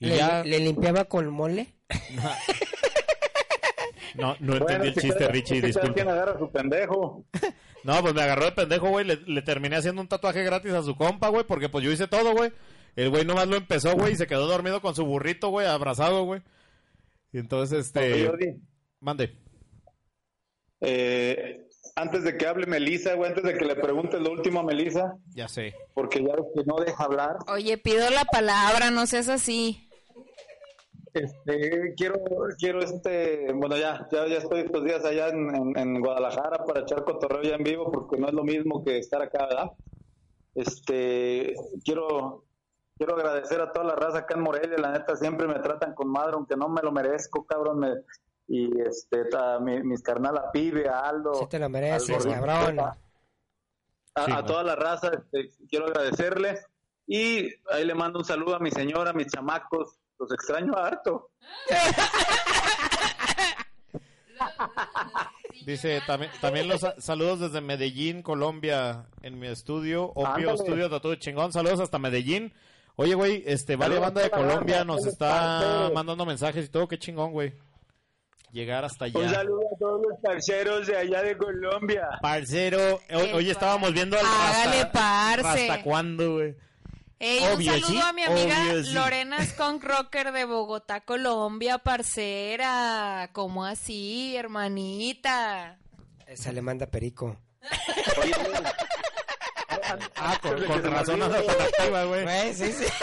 Y ¿Le, ya... ¿Le limpiaba con mole? No, no entendí Bueno, el si chiste, Richie, si quien agarra a su pendejo. No, pues me agarró de pendejo, güey. Le, le terminé haciendo un tatuaje gratis a su compa, güey, porque pues yo hice todo, güey. El güey nomás lo empezó, güey, y se quedó dormido con su burrito, güey, abrazado, güey. Y entonces, este... Jordi, Mande. eh, antes de que hable Melissa, güey, antes de que le preguntes lo último a Melissa, Ya sé. porque ya ves que no deja hablar. Oye, pido la palabra, no seas así. Este, quiero, quiero este, bueno, ya, ya, ya estoy estos días allá en, en- en Guadalajara para echar cotorreo ya en vivo, porque no es lo mismo que estar acá, ¿verdad? Este, quiero, quiero agradecer a toda la raza acá en Morelia, la neta siempre me tratan con madre, aunque no me lo merezco, cabrón, me- y este, a mi- mis carnal a Pibe, a Aldo, Sí te lo mereces, cabrón. a, a- Sí, a güey. toda la raza, este, quiero agradecerle y ahí le mando un saludo a mi señora, a mis chamacos, los extraño harto. Dice, también, también los sa- saludos desde Medellín, Colombia, en mi estudio, Opio Ándale. Estudio Tatu Chingón. Saludos hasta Medellín. Oye, güey, este, Saludos banda de Colombia nos está mandando mensajes y todo. Qué chingón, güey. Llegar hasta allá. Un saludo a todos los parceros de allá de Colombia. Parcero, hoy, hoy estábamos viendo al Hágale, hasta, parce. ¿Hasta cuándo, güey? Ey, Obvio, un saludo sí, a mi amiga obvio, sí. Lorena Skunk Rocker de Bogotá, Colombia, parcera. ¿Cómo así, hermanita? Se le manda perico. Oye, Ah, con, con razón olvide, anda tan activa, güey. Güey, sí, sí.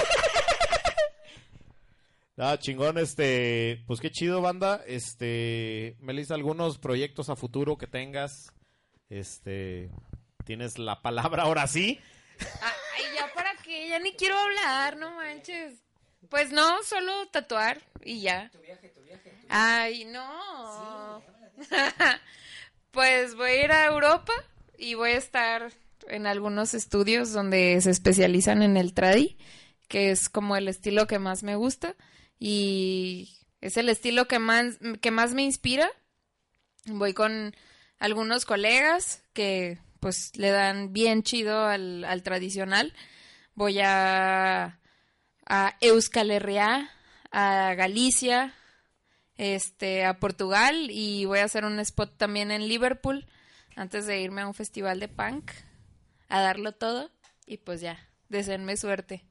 Ah, chingón, este, pues qué chido, banda. Este, Melissa, algunos proyectos a futuro que tengas. Este, tienes la palabra ahora sí. Ay, ya para qué, ya ni quiero hablar, no manches. Pues no, solo tatuar y ya. Ay, no. pues voy a ir a Europa y voy a estar en algunos estudios donde se especializan en el tradi, que es como el estilo que más me gusta y es el estilo que más que más me inspira. Voy con algunos colegas que pues le dan bien chido al, al tradicional. Voy a, a Euskal Herria, a Galicia, este, a Portugal y voy a hacer un spot también en Liverpool antes de irme a un festival de punk a darlo todo y pues ya, deseenme suerte.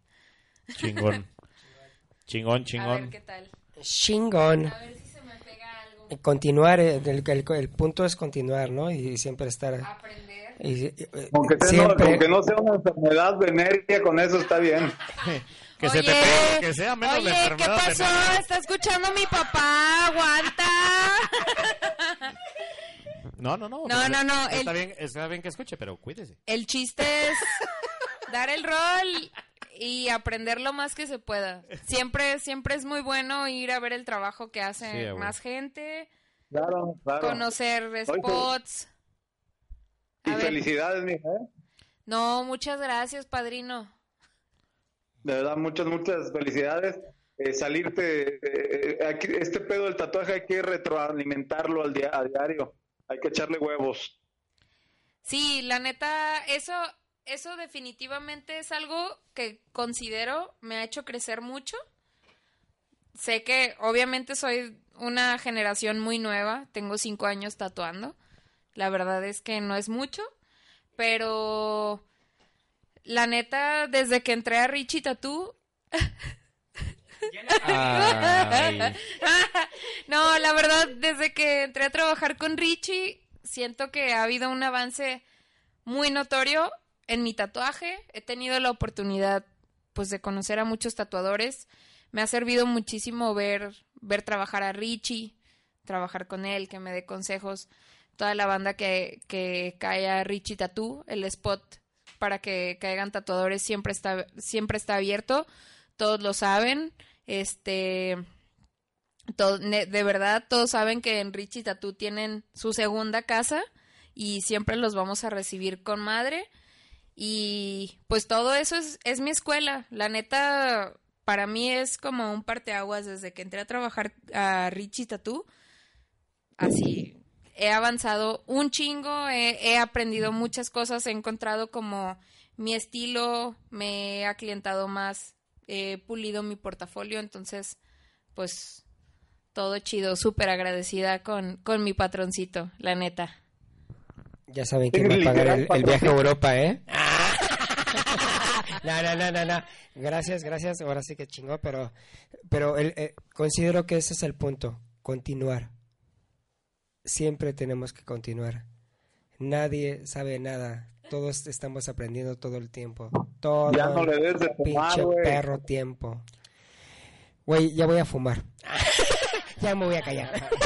Chingón. Chingón, A ver chingón. qué tal. Chingón. A ver si se me pega algo. Continuar, el, el- el punto es continuar, ¿no? Y siempre estar... Aprender. Y- y- eh, Aunque, sea- siempre... aunque no sea una enfermedad venérea, con eso está bien. Que se te Oye, pegue, que sea menos Oye, la ¿qué pasó? venérea. Está escuchando mi papá, aguanta. No, no, no. No, pues, no, no, Está, el- bien, está bien que escuche, pero cuídese. El chiste es dar el rol y aprender lo más que se pueda. Siempre, siempre es muy bueno ir a ver el trabajo que hace Sí, más gente, Claro, claro. conocer spots. Y A ver. felicidades, mija. ¿eh? No, muchas gracias, padrino. De verdad, muchas, muchas felicidades. Eh, salirte, eh, aquí- este pedo del tatuaje hay que retroalimentarlo al dia- a diario. Hay que echarle huevos. Sí, la neta, eso, eso definitivamente es algo que considero me ha hecho crecer mucho. Sé que obviamente soy una generación muy nueva, tengo cinco años tatuando. La verdad es que no es mucho, pero la neta, desde que entré a Richie Tattoo, no, la verdad, desde que entré a trabajar con Richie, siento que ha habido un avance muy notorio en mi tatuaje. He tenido la oportunidad, pues, de conocer a muchos tatuadores. Me ha servido muchísimo ver, ver trabajar a Richie, trabajar con él, que me dé consejos. Toda la banda que, que cae a Richie Tattoo, el spot para que caigan tatuadores siempre está, siempre está abierto. Todos lo saben. Este, to- ne- de verdad, todos saben que en Richie Tattoo tienen su segunda casa y siempre los vamos a recibir con madre. Y pues todo eso es, es mi escuela. La neta, para mí es como un parteaguas desde que entré a trabajar a Richie Tattoo. Así, he avanzado un chingo, he, he aprendido muchas cosas, he encontrado como mi estilo, me he aclientado más, he pulido mi portafolio, entonces, pues, todo chido, súper agradecida con, con mi patroncito, la neta. Ya saben quién va a pagar el, el viaje a Europa, ¿eh? No, no, no, no, no. Gracias, gracias. Ahora sí que chingó, pero, pero el- eh, considero que ese es el punto. Continuar. Siempre tenemos que continuar. Nadie sabe nada. Todos estamos aprendiendo todo el tiempo. Todo Ya no le el des de fumar, pinche güey. perro tiempo. Güey, ya voy a fumar. ya me voy a callar.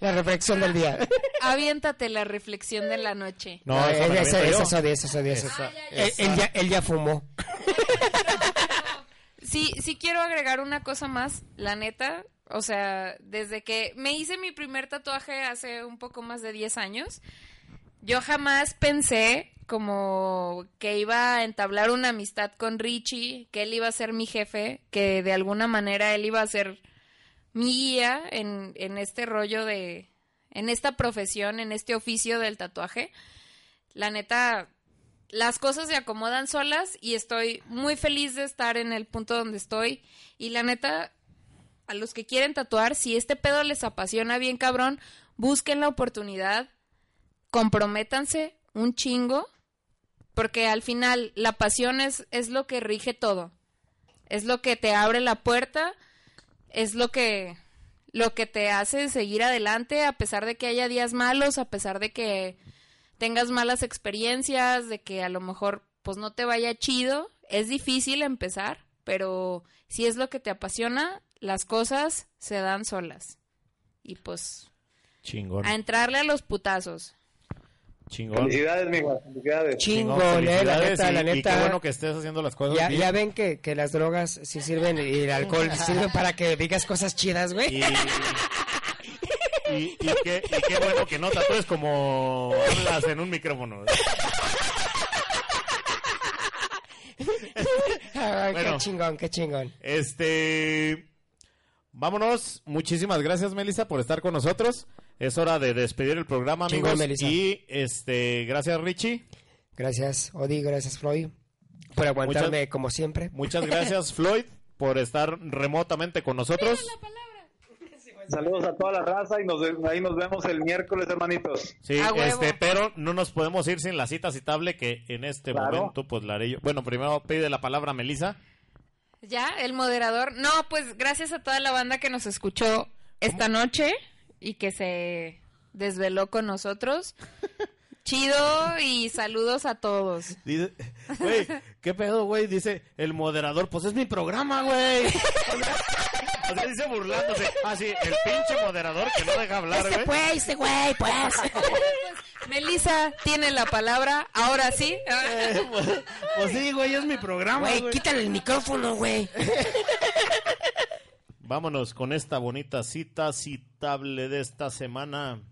La reflexión del día. Aviéntate la reflexión de la noche. No, Ah, odio, ese Esa- odio. Él, él ya, él ya fumó. Sí, sí quiero agregar una cosa más, la neta. O sea, desde que me hice mi primer tatuaje hace un poco más de 10 años, yo jamás pensé como que iba a entablar una amistad con Richie, que él iba a ser mi jefe, que de alguna manera él iba a ser mi guía en, en este rollo de, en esta profesión, en este oficio del tatuaje. La neta, las cosas se acomodan solas y estoy muy feliz de estar en el punto donde estoy. Y la neta, a los que quieren tatuar, si este pedo les apasiona bien cabrón, busquen la oportunidad, comprométanse un chingo, porque al final la pasión es, es lo que rige todo. Es lo que te abre la puerta, es lo que lo que te hace seguir adelante a pesar de que haya días malos, a pesar de que tengas malas experiencias, de que a lo mejor pues no te vaya chido, es difícil empezar, pero si es lo que te apasiona, las cosas se dan solas. Y pues Chingón. a entrarle a los putazos. Chingón. Felicidades, mija. Felicidades. Chingón, eh, la neta, y- la y qué neta. bueno que estés haciendo las cosas Ya, bien. ya ven que, que las drogas sí sirven y el alcohol sirve para que digas cosas chidas, güey. Y, y, y qué, y qué bueno que no tatúes como hablas en un micrófono. Ay, Bueno. Qué chingón, qué chingón. Este. Vámonos. Muchísimas gracias, Melissa, por estar con nosotros. es hora de despedir el programa, Chingón, amigos. Melissa. Y este, gracias, Richie. Gracias, Odi, gracias, Floyd, por aguantarme Muchas- como siempre. Muchas gracias, Floyd, por estar remotamente con nosotros. Saludos a toda la raza y nos, ahí nos vemos el miércoles, hermanitos. Sí, este, pero no nos podemos ir sin la cita citable que en este Claro. momento pues la haré yo. Bueno, primero pide la palabra Melissa. Ya, el moderador. No, pues gracias a toda la banda que nos escuchó esta noche y que se desveló con nosotros. Chido y saludos a todos. Dice, güey, ¿qué pedo, güey? Dice el moderador, pues es mi programa, güey. O sea, dice burlándose. Ah, sí, el pinche moderador que no deja hablar, güey. Pues, este güey, pues. Melissa tiene la palabra, ahora sí. Pues, pues sí, güey, es mi programa, güey. quítale el micrófono, güey. Vámonos con esta bonita cita citable de esta semana.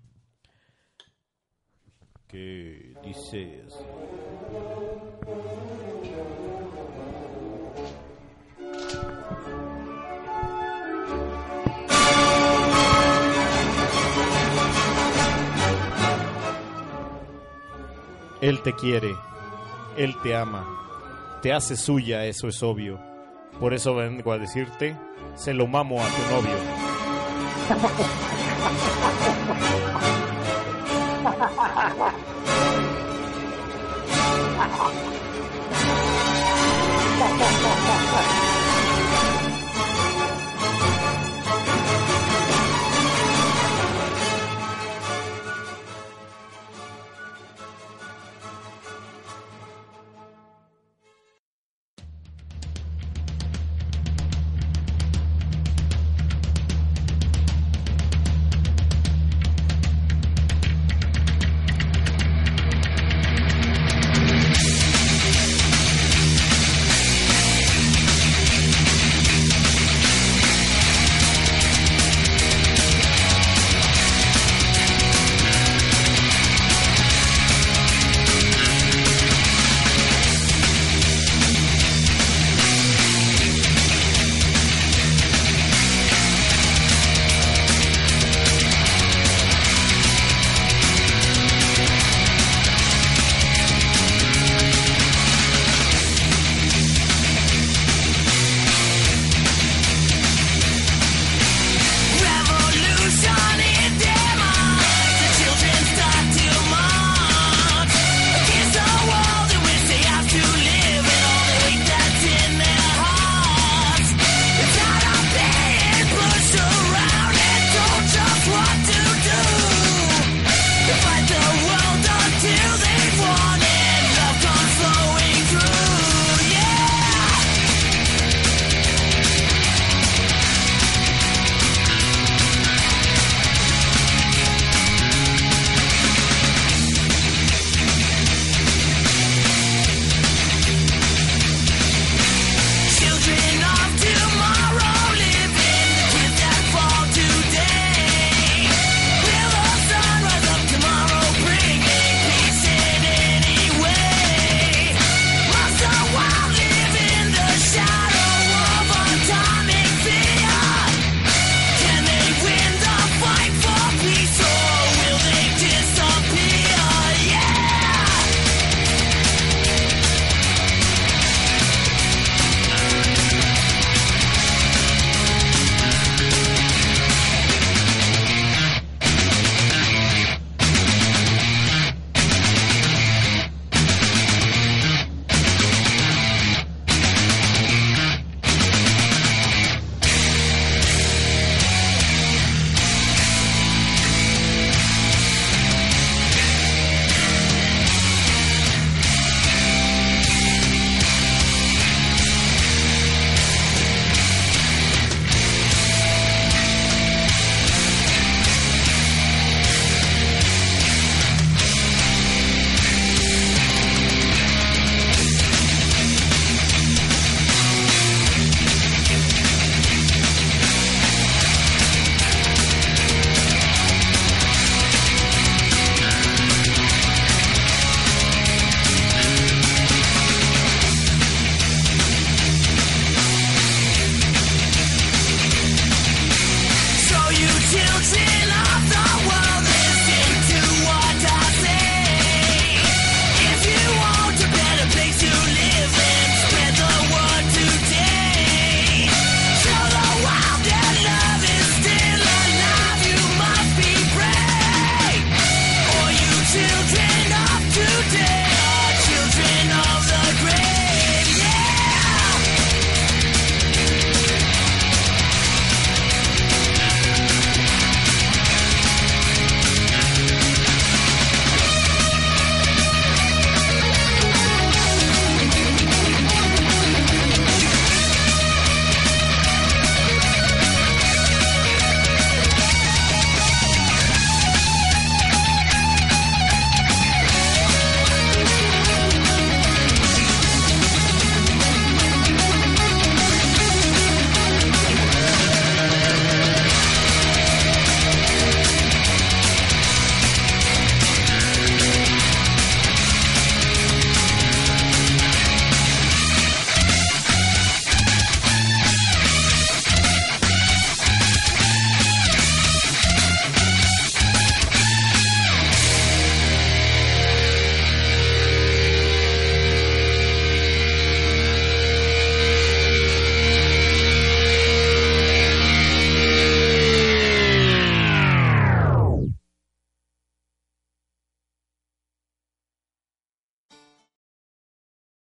¿Qué dices? Él te quiere, él te ama, te hace suya, eso es obvio. Por eso vengo a decirte, se lo mamo a tu novio.